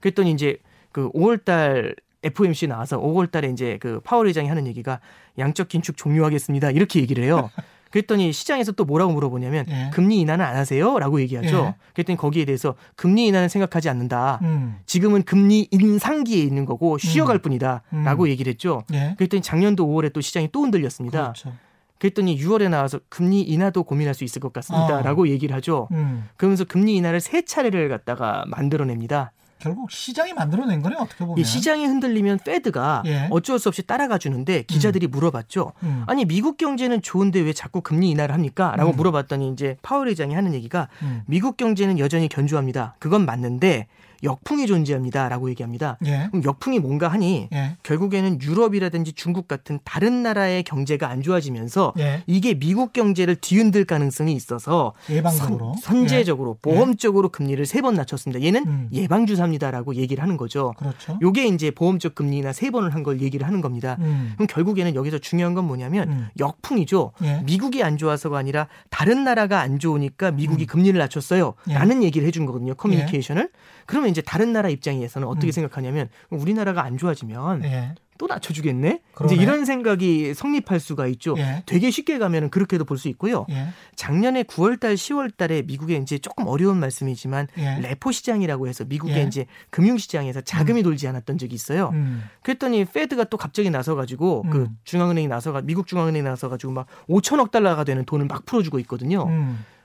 그랬더니 이제 그 5월 달 FOMC 나와서 5월 달에 이제 그 파월 의장이 하는 얘기가 양적 긴축 종료하겠습니다. 이렇게 얘기를 해요. 그랬더니 시장에서 또 뭐라고 물어보냐면 예. 금리 인하는 안 하세요? 라고 얘기하죠. 예. 그랬더니 거기에 대해서 금리 인하는 생각하지 않는다. 음. 지금은 금리 인상기에 있는 거고 쉬어갈 뿐이다. 음. 라고 얘기를 했죠. 예. 그랬더니 작년도 5월에 또 시장이 또 흔들렸습니다. 그렇죠. 그랬더니 6월에 나와서 금리 인하도 고민할 수 있을 것 같습니다. 어. 라고 얘기를 하죠. 음. 그러면서 금리 인하를 세 차례를 갖다가 만들어냅니다. 결국 시장이 만들어낸 거네 어떻게 보면. 이 시장이 흔들리면 페드가 예. 어쩔 수 없이 따라가 주는데 기자들이 물어봤죠. 음. 아니 미국 경제는 좋은데 왜 자꾸 금리 인하를 합니까? 라고 음. 물어봤더니 이제 파월 의장이 하는 얘기가 음. 미국 경제는 여전히 견조합니다. 그건 맞는데 역풍이 존재합니다라고 얘기합니다. 예. 그럼 역풍이 뭔가 하니 예. 결국에는 유럽이라든지 중국 같은 다른 나라의 경제가 안 좋아지면서 예. 이게 미국 경제를 뒤흔들 가능성이 있어서 예방적으로. 선, 제적으로 예. 보험적으로 금리를 세 번 낮췄습니다. 얘는 음. 예방 주사입니다라고 얘기를 하는 거죠. 그렇죠. 요게 이제 보험적 금리나 세 번을 한 걸 얘기를 하는 겁니다. 음. 그럼 결국에는 여기서 중요한 건 뭐냐면 음. 역풍이죠. 예. 미국이 안 좋아서가 아니라 다른 나라가 안 좋으니까 미국이 음. 금리를 낮췄어요. 예. 라는 얘기를 해준 거거든요. 커뮤니케이션을. 그러면 이제 다른 나라 입장에서는 어떻게 음. 생각하냐면 우리나라가 안 좋아지면 예. 또 낮춰주겠네? 그러네. 이제 이런 생각이 성립할 수가 있죠. 예. 되게 쉽게 가면은 그렇게도 볼 수 있고요. 예. 작년에 9월달, 10월달에 미국에 이제 조금 어려운 말씀이지만 예. 레포 시장이라고 해서 미국의 예. 이제 금융 시장에서 자금이 돌지 않았던 적이 있어요. 음. 그랬더니 페드가 또 갑자기 나서가지고 그 음. 중앙은행이 나서가 미국 중앙은행이 나서가지고 막 5천억 달러가 되는 돈을 막 풀어주고 있거든요.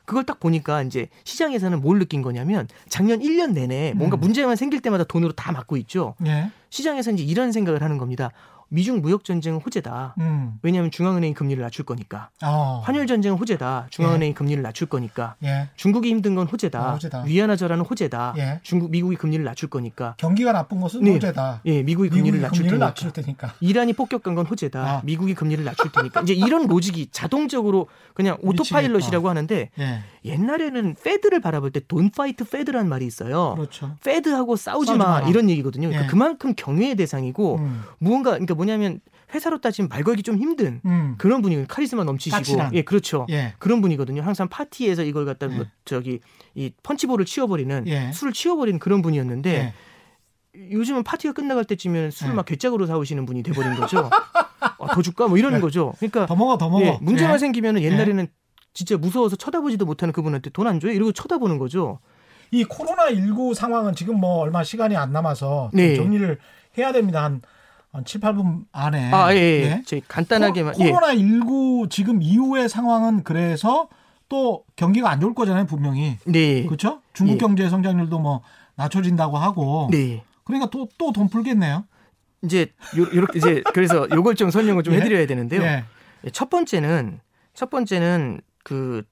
음. 그걸 딱 보니까 이제 시장에서는 뭘 느낀 거냐면 작년 1년 내내 뭔가 음. 문제만 생길 때마다 돈으로 다 막고 있죠. 예. 시장에서 이제 이런 생각을 하는 겁니다. 미중 무역 전쟁은 호재다. 음. 왜냐하면 중앙은행이 금리를 낮출 거니까. 어. 환율 전쟁은 호재다. 중앙은행이 금리를 낮출 거니까. 예. 중국이 힘든 건 호재다. 아, 호재다. 위안화 절하는 호재다. 예. 중국 미국이 금리를 낮출 거니까. 경기가 나쁜 것은 네. 호재다. 예, 미국이 금리를 미국이 낮출 금리를 테니까. 낮출 테니까. 이란이 폭격한 건 호재다. 아. 미국이 금리를 낮출 테니까. 이제 이런 로직이 자동적으로 그냥 오토파일럿이라고 하는데 예. 옛날에는 Fed를 바라볼 때 Don't fight Fed라는 말이 있어요. 그렇죠. Fed하고 싸우지, 싸우지 마 마라. 이런 얘기거든요. 그러니까 예. 그만큼 경외의 대상이고 음. 무언가 그러니까 뭐냐면 회사로 따지면 말 걸기 좀 힘든 음. 그런 분위기 카리스마 넘치시고 까칠한. 예 그렇죠. 예. 그런 분이거든요. 항상 파티에서 이걸 갖다 뭐 예. 저기 이 punch bowl을 치워버리는 예. 술을 치워버리는 그런 분이었는데 예. 요즘은 파티가 끝나갈 때쯤이면 술을 예. 막 궤짝으로 사오시는 분이 돼버린 거죠. 어, 더 줄까 뭐 이러는 예. 거죠. 그러니까 더 먹어 더 먹어. 예, 문제만 예. 생기면은 옛날에는 진짜 무서워서 쳐다보지도 못하는 그분한테 돈 안 줘요? 이러고 쳐다보는 거죠. 이 코로나 19 상황은 지금 뭐 얼마 시간이 안 남아서 좀 네. 정리를 해야 됩니다. 한, 한 7, 8분 안에. 아, 예, 예. 제 간단하게만. 예. 코로나 19 지금 이후의 상황은 그래서 또 경기가 안 좋을 거잖아요, 분명히. 네. 그렇죠? 중국 예. 경제 성장률도 뭐 낮춰진다고 하고. 네. 그러니까 또 또 돈 풀겠네요. 이제 요, 요렇게 이제 그래서 요걸 좀 설명을 좀 예. 해드려야 되는데요. 예. 예, 첫 번째는 첫 번째는 그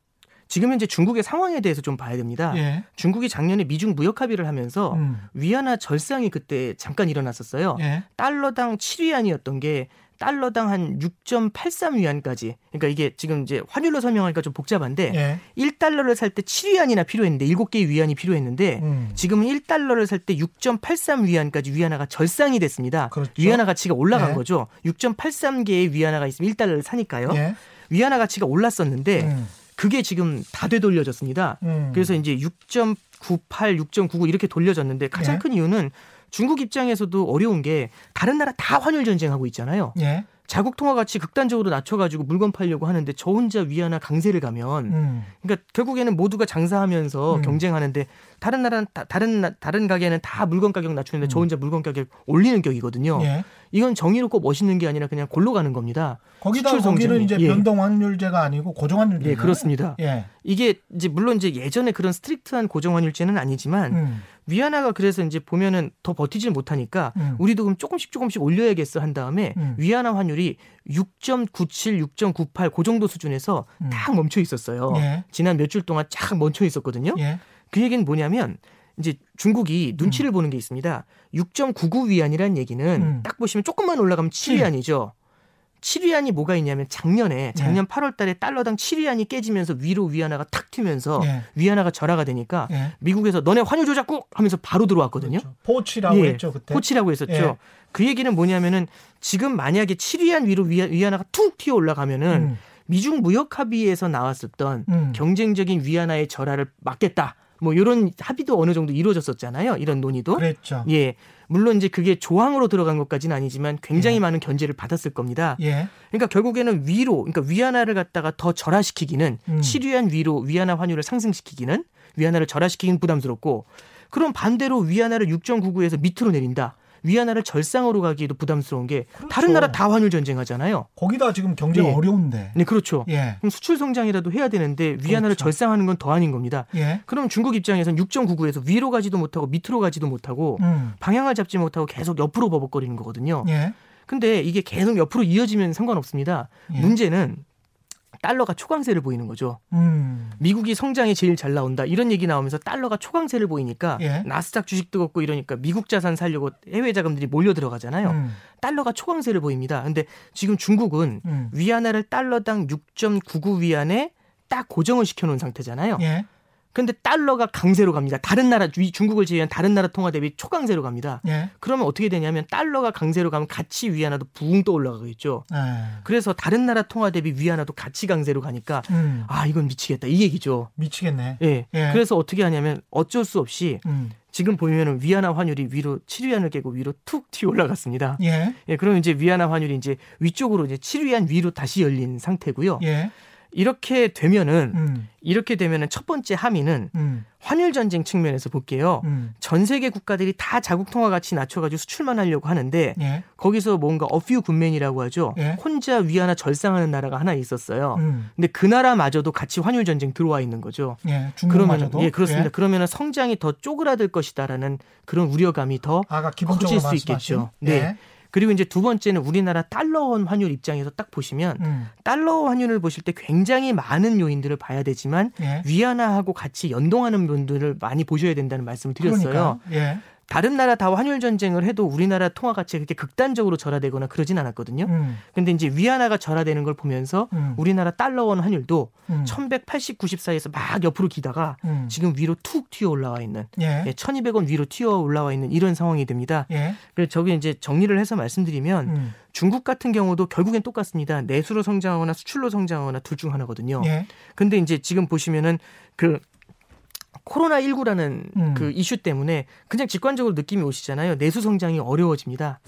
지금 현재 중국의 상황에 대해서 좀 봐야 됩니다. 예. 중국이 작년에 미중 무역 합의를 하면서 음. 위안화 절상이 그때 잠깐 일어났었어요. 예. 달러당 7위안이었던 게 달러당 한 6.83위안까지. 그러니까 이게 지금 이제 환율로 설명하니까 좀 복잡한데 예. 1달러를 살 때 7위안이나 필요했는데 7개의 위안이 필요했는데 음. 지금은 1달러를 살 때 6.83위안까지 위안화가 절상이 됐습니다. 그렇죠. 위안화 가치가 올라간 네. 거죠. 6.83개의 위안화가 있으면 1달러를 사니까요. 예. 위안화 가치가 올랐었는데 음. 그게 지금 다 되돌려졌습니다. 음. 그래서 이제 6.98, 6.99 이렇게 돌려졌는데 가장 예. 큰 이유는 중국 입장에서도 어려운 게 다른 나라 다 환율 전쟁하고 있잖아요. 예. 자국 통화 가치 극단적으로 낮춰가지고 물건 팔려고 하는데 저 혼자 위안화 강세를 가면 음. 그러니까 결국에는 모두가 장사하면서 음. 경쟁하는데 다른 나라는 다, 다른 나- 다른 가게는 다 물건 가격 낮추는데 저 음. 혼자 물건 가격 올리는 격이거든요. 예. 이건 정의롭고 멋있는 게 아니라 그냥 골로 가는 겁니다. 거기다 거기는. 이제 예. 변동 환율제가 아니고 고정 환율제. 예, 그렇습니다. 예. 이게 이제 물론 이제 예전에 그런 strict한 고정 환율제는 아니지만 음. 위안화가 그래서 이제 보면은 더 버티질 못하니까 음. 우리도 그럼 조금씩 조금씩 올려야겠어 한 다음에 음. 위안화 환율이 6.97, 6.98 그 정도 수준에서 음. 딱 멈춰 있었어요. 예. 지난 몇 주 동안 쫙 멈춰 있었거든요. 예. 그 얘기는 뭐냐면 이제 중국이 눈치를 보는 게 있습니다. 6.99 위안이라는 얘기는 음. 딱 보시면 조금만 올라가면 7위안이죠. 7위안이 뭐가 있냐면 작년에 작년 8월 달에 달러당 7위안이 깨지면서 위로 위안화가 탁 튀면서 예. 위안화가 절하가 되니까 예. 미국에서 너네 환율 조작국 하면서 바로 들어왔거든요. 그렇죠. 포치라고 예, 했죠 그때. 포치라고 했었죠. 예. 그 얘기는 뭐냐면은 지금 만약에 7위안 위로 위안, 위안화가 툭 튀어 올라가면은 음. 미중 무역 합의에서 나왔었던 음. 경쟁적인 위안화의 절하를 막겠다. 뭐 이런 합의도 어느 정도 이루어졌었잖아요. 이런 논의도. 그랬죠. 예. 물론 이제 그게 조항으로 들어간 것까지는 아니지만 굉장히 많은 견제를 받았을 겁니다. 예. 그러니까 결국에는 위로, 그러니까 위안화를 갖다가 더 절하시키기는 음. 7위안 위로 위안화 환율을 상승시키기는 위안화를 절하시키기는 부담스럽고 그럼 반대로 위안화를 6.99에서 밑으로 내린다. 위안화를 절상으로 가기에도 부담스러운 게 다른 나라 다 환율 전쟁하잖아요. 거기다 지금 경제가 예. 어려운데. 네, 그렇죠. 예. 그럼 수출 성장이라도 해야 되는데 위안화를 그렇죠. 절상하는 건 더 아닌 겁니다. 예. 그럼 중국 입장에서는 6.99에서 위로 가지도 못하고 밑으로 가지도 못하고 음. 방향을 잡지 못하고 계속 옆으로 버벅거리는 거거든요. 예. 근데 이게 계속 옆으로 이어지면 상관없습니다. 예. 문제는 달러가 초강세를 보이는 거죠. 음. 미국이 성장이 제일 잘 나온다 이런 얘기 나오면서 달러가 초강세를 보이니까 예. 나스닥 주식 뜨겁고 이러니까 미국 자산 살려고 해외 자금들이 몰려 들어가잖아요. 음. 달러가 초강세를 보입니다. 근데 지금 중국은 음. 위안화를 달러당 6.99 위안에 딱 고정을 시켜놓은 상태잖아요. 예. 근데 달러가 강세로 갑니다. 다른 나라 위- 중국을 제외한 다른 나라 통화 대비 초강세로 갑니다. 예. 그러면 어떻게 되냐면 달러가 강세로 가면 같이 위안화도 붕떠 올라가겠죠. 예. 그래서 다른 나라 통화 대비 위안화도 같이 강세로 가니까 음. 아 이건 미치겠다 이 얘기죠. 미치겠네. 예. 예. 그래서 어떻게 하냐면 어쩔 수 없이 음. 지금 보면은 위안화 환율이 위로 7위안을 깨고 위로 툭 튀어 올라갔습니다. 예. 예, 그럼 이제 위안화 환율이 이제 위쪽으로 이제 7위안 위로 다시 열린 상태고요. 예. 이렇게 되면은 음. 이렇게 되면은 첫 번째 함의는 음. 환율 전쟁 측면에서 볼게요. 음. 전 세계 국가들이 다 자국 통화 가치 낮춰가지고 수출만 하려고 하는데 예. 거기서 뭔가 어퓨 군맨이라고 하죠. 예. 혼자 위안화 절상하는 나라가 하나 있었어요. 음. 근데 그 나라마저도 같이 환율 전쟁 들어와 있는 거죠. 예. 그러면. 예 그렇습니다. 그러면은 성장이 더 쪼그라들 것이다라는 그런 우려감이 더 아까 기본적으로 커질 수 말씀하신. 있겠죠. 예. 네. 그리고 이제 두 번째는 우리나라 달러원 환율 입장에서 딱 보시면 음. 달러 환율을 보실 때 굉장히 많은 요인들을 봐야 되지만 예. 위안화하고 같이 연동하는 분들을 많이 보셔야 된다는 말씀을 드렸어요. 그러니까. 예. 다른 나라 다 환율 전쟁을 해도 우리나라 통화 가치가 그렇게 극단적으로 절하되거나 그러진 않았거든요. 음. 근데 이제 위안화가 절하되는 걸 보면서 음. 우리나라 달러원 환율도 음. 1180, 94에서 막 옆으로 기다가 음. 지금 위로 툭 튀어 올라와 있는 예. 예, 1200원 위로 튀어 올라와 있는 이런 상황이 됩니다. 예. 그래서 저기 이제 정리를 해서 말씀드리면 음. 중국 같은 경우도 결국엔 똑같습니다. 내수로 성장하거나 수출로 성장하거나 둘 중 하나거든요. 예. 근데 이제 지금 보시면은 그 코로나 19라는 음. 그 이슈 때문에 그냥 직관적으로 느낌이 오시잖아요. 내수 성장이 어려워집니다.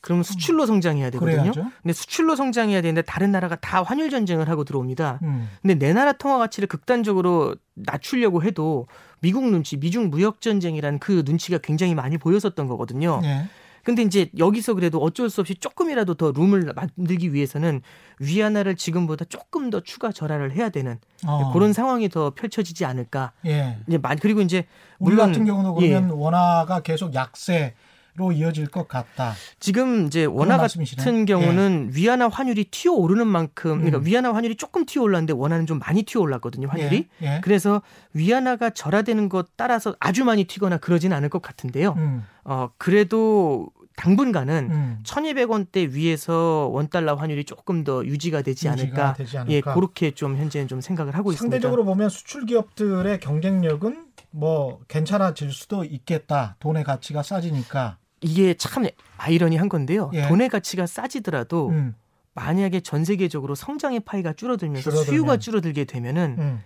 그러면 수출로 성장해야 되거든요. 그래야죠. 근데 수출로 성장해야 되는데 다른 나라가 다 환율 전쟁을 하고 들어옵니다. 음. 근데 내 나라 통화 가치를 극단적으로 낮추려고 해도 미국 눈치, 미중 무역 전쟁이란 그 눈치가 굉장히 많이 보였었던 거거든요. 예. 근데 이제 여기서 그래도 어쩔 수 없이 조금이라도 더 룸을 만들기 위해서는 위안화를 지금보다 조금 더 추가 절하를 해야 되는 어. 그런 상황이 더 펼쳐지지 않을까. 예. 이제 만 그리고 이제 우리 물론 같은 경우는 예, 그러면 원화가 계속 약세 로 이어질 것 같다. 지금 이제 원화. 같은 경우는 위안화 환율이 튀어 오르는 만큼 그러니까 음. 위안화 환율이 조금 튀어 올랐는데 원화는 좀 많이 튀어 올랐거든요 환율이. 예. 예. 그래서 위안화가 절하되는 것 따라서 아주 많이 튀거나 그러진 않을 것 같은데요. 음. 어 그래도 당분간은 음. 1200원대 위에서 원달러 환율이 조금 더 유지가 되지 않을까. 되지 예, 않을까. 그렇게 좀 현재는 좀 생각을 하고 상대적으로 보면 수출 기업들의 경쟁력은 뭐 괜찮아질 수도 있겠다. 돈의 가치가 싸지니까. 있습니다. 이게 참 아이러니한 건데요. 예. 돈의 가치가 싸지더라도 음. 만약에 전 세계적으로 성장의 파이가 줄어들면서 줄어들면. 수요가 줄어들게 되면은 음.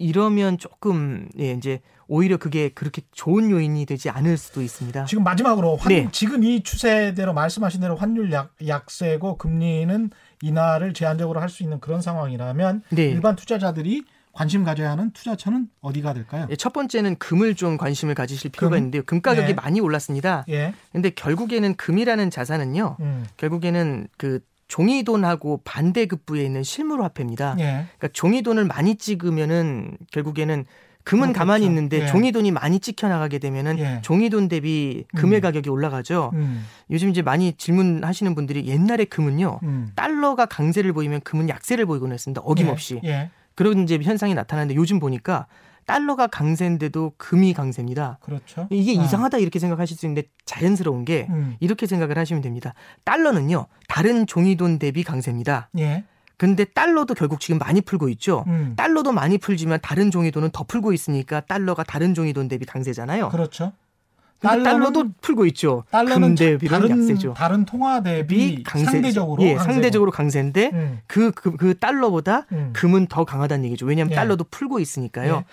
이러면 조금 예, 이제 오히려 그게 그렇게 좋은 요인이 되지 않을 수도 있습니다. 지금 마지막으로 환, 네. 지금 이 추세대로 말씀하신 대로 환율 약, 약세고 금리는 인하를 제한적으로 할 수 있는 그런 상황이라면 네. 일반 투자자들이 관심 가져야 하는 투자처는 어디가 될까요? 예, 첫 번째는 금을 좀 관심을 가지실 필요가 금? 있는데요. 금 가격이 네. 많이 올랐습니다. 예. 근데 결국에는 금이라는 자산은요. 음. 결국에는 그 종이돈하고 반대급부에 있는 실물 화폐입니다. 예. 그러니까 종이돈을 많이 찍으면은 결국에는 금은 그렇겠죠. 가만히 있는데 예. 종이돈이 많이 찍혀 나가게 되면은 예. 종이돈 대비 금의 음. 가격이 올라가죠. 음. 요즘 이제 많이 질문하시는 분들이 옛날에 금은요. 음. 달러가 강세를 보이면 금은 약세를 보이곤 했습니다. 어김없이. 예. 예. 그런 이제 현상이 나타나는데 요즘 보니까 달러가 강세인데도 금이 강세입니다. 그렇죠. 이게 아. 이상하다 이렇게 생각하실 수 있는데 자연스러운 게 음. 이렇게 생각을 하시면 됩니다. 달러는요 다른 종이돈 대비 강세입니다. 예. 근데 달러도 결국 지금 많이 풀고 있죠. 음. 달러도 많이 풀지만 다른 종이돈은 더 풀고 있으니까 달러가 다른 종이돈 대비 강세잖아요. 그렇죠. 달러는- 달러도 풀고 있죠. 달러는 금 대비는 다른 약세죠. 다른 통화 대비 비 강세 상대적으로 예, 강세고. 상대적으로 강세인데 음. 그, 그, 그 달러보다 음. 금은 더 강하다는 얘기죠. 왜냐하면 예. 달러도 풀고 있으니까요.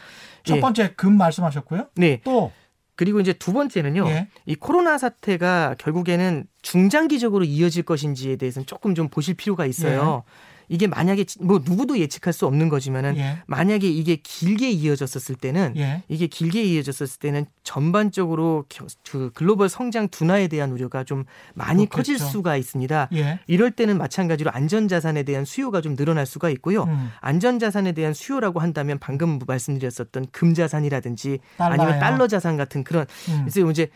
첫 예. 번째 금 말씀하셨고요. 네. 또 그리고 이제 두 번째는요. 예. 이 코로나 사태가 결국에는 중장기적으로 이어질 것인지에 대해서는 조금 좀 보실 필요가 있어요. 이게 만약에 지- 뭐 누구도 예측할 수 없는 거지만은 예. 만약에 이게 길게 이어졌었을 때는 예. 이게 길게 이어졌었을 때는 전반적으로 겨- 그 글로벌 성장 둔화에 대한 우려가 좀 많이 그렇겠죠. 커질 수가 있습니다. 예. 이럴 때는 마찬가지로 안전 자산에 대한 수요가 좀 늘어날 수가 있고요. 음. 안전 자산에 대한 수요라고 한다면 방금 말씀드렸었던 금 자산이라든지 달러요. 아니면 달러 자산 같은 그런 음. 그래서 이제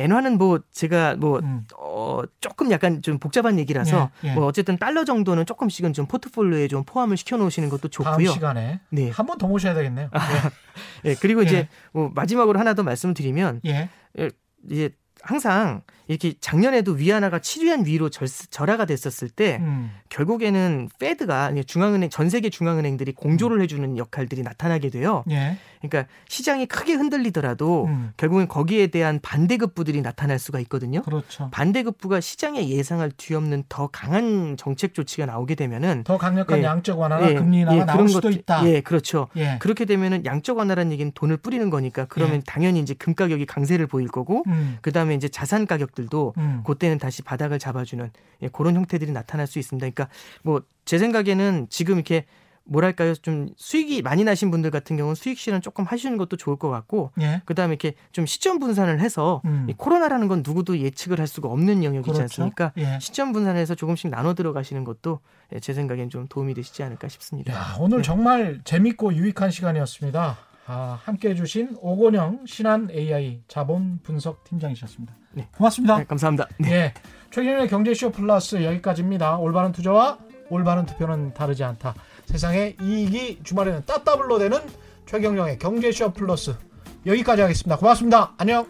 엔화는 뭐 제가 뭐 음. 어, 조금 약간 좀 복잡한 얘기라서 예, 예. 뭐 어쨌든 달러 정도는 조금씩은 좀 포트폴리오에 좀 포함을 시켜 놓으시는 것도 다음 좋고요. 시간에 네. 한 번 더 모셔야 되겠네요. 예, 그리고 이제 예. 뭐 마지막으로 하나 더 말씀드리면 예. 이제 항상 이렇게 작년에도 위안화가 7위안 위로 절, 절하가 됐었을 때 음. 결국에는 페드가 중앙은행 전 세계 중앙은행들이 공조를 해주는 역할들이 나타나게 돼요. 예. 그러니까 시장이 크게 흔들리더라도 음. 결국엔 거기에 대한 반대급부들이 나타날 수가 있거든요. 그렇죠. 반대급부가 시장의 예상을 뒤엎는 더 강한 정책 조치가 나오게 되면은 더 강력한 예. 양적 완화나 예, 금리 인하가 예, 나올 수도 것들- 있다. 예, 그렇죠. 예. 그렇게 되면은 양적 완화라는 얘기는 돈을 뿌리는 거니까 그러면 예. 당연히 이제 금 가격이 강세를 보일 거고 음. 그다음에 이제 자산 가격들도 음. 그때는 다시 바닥을 잡아주는 예, 그런 형태들이 나타날 수 있습니다. 그러니까 뭐 제 생각에는 지금 이렇게 뭐랄까요 좀 수익이 많이 나신 분들 같은 경우는 수익 실현 조금 하시는 것도 좋을 것 같고 예. 그다음에 이렇게 좀 시점 분산을 해서 음. 이 코로나라는 건 누구도 예측을 할 수가 없는 영역이지 그렇죠. 않습니까? 예. 시점 분산해서 조금씩 나눠 들어가시는 것도 예, 제 생각엔 좀 도움이 되시지 않을까 싶습니다. 야, 오늘 네. 정말 재밌고 유익한 시간이었습니다. 아, 함께 해주신 오건영 신한 AI 자본 분석 팀장이셨습니다. 네. 고맙습니다. 네, 감사합니다. 네. 네. 최경영의 경제쇼 플러스 여기까지입니다. 올바른 투자와 올바른 투표는 다르지 않다. 세상의 이익이 주말에는 따따블로 되는 최경영의 경제쇼 플러스 여기까지 하겠습니다. 고맙습니다. 안녕.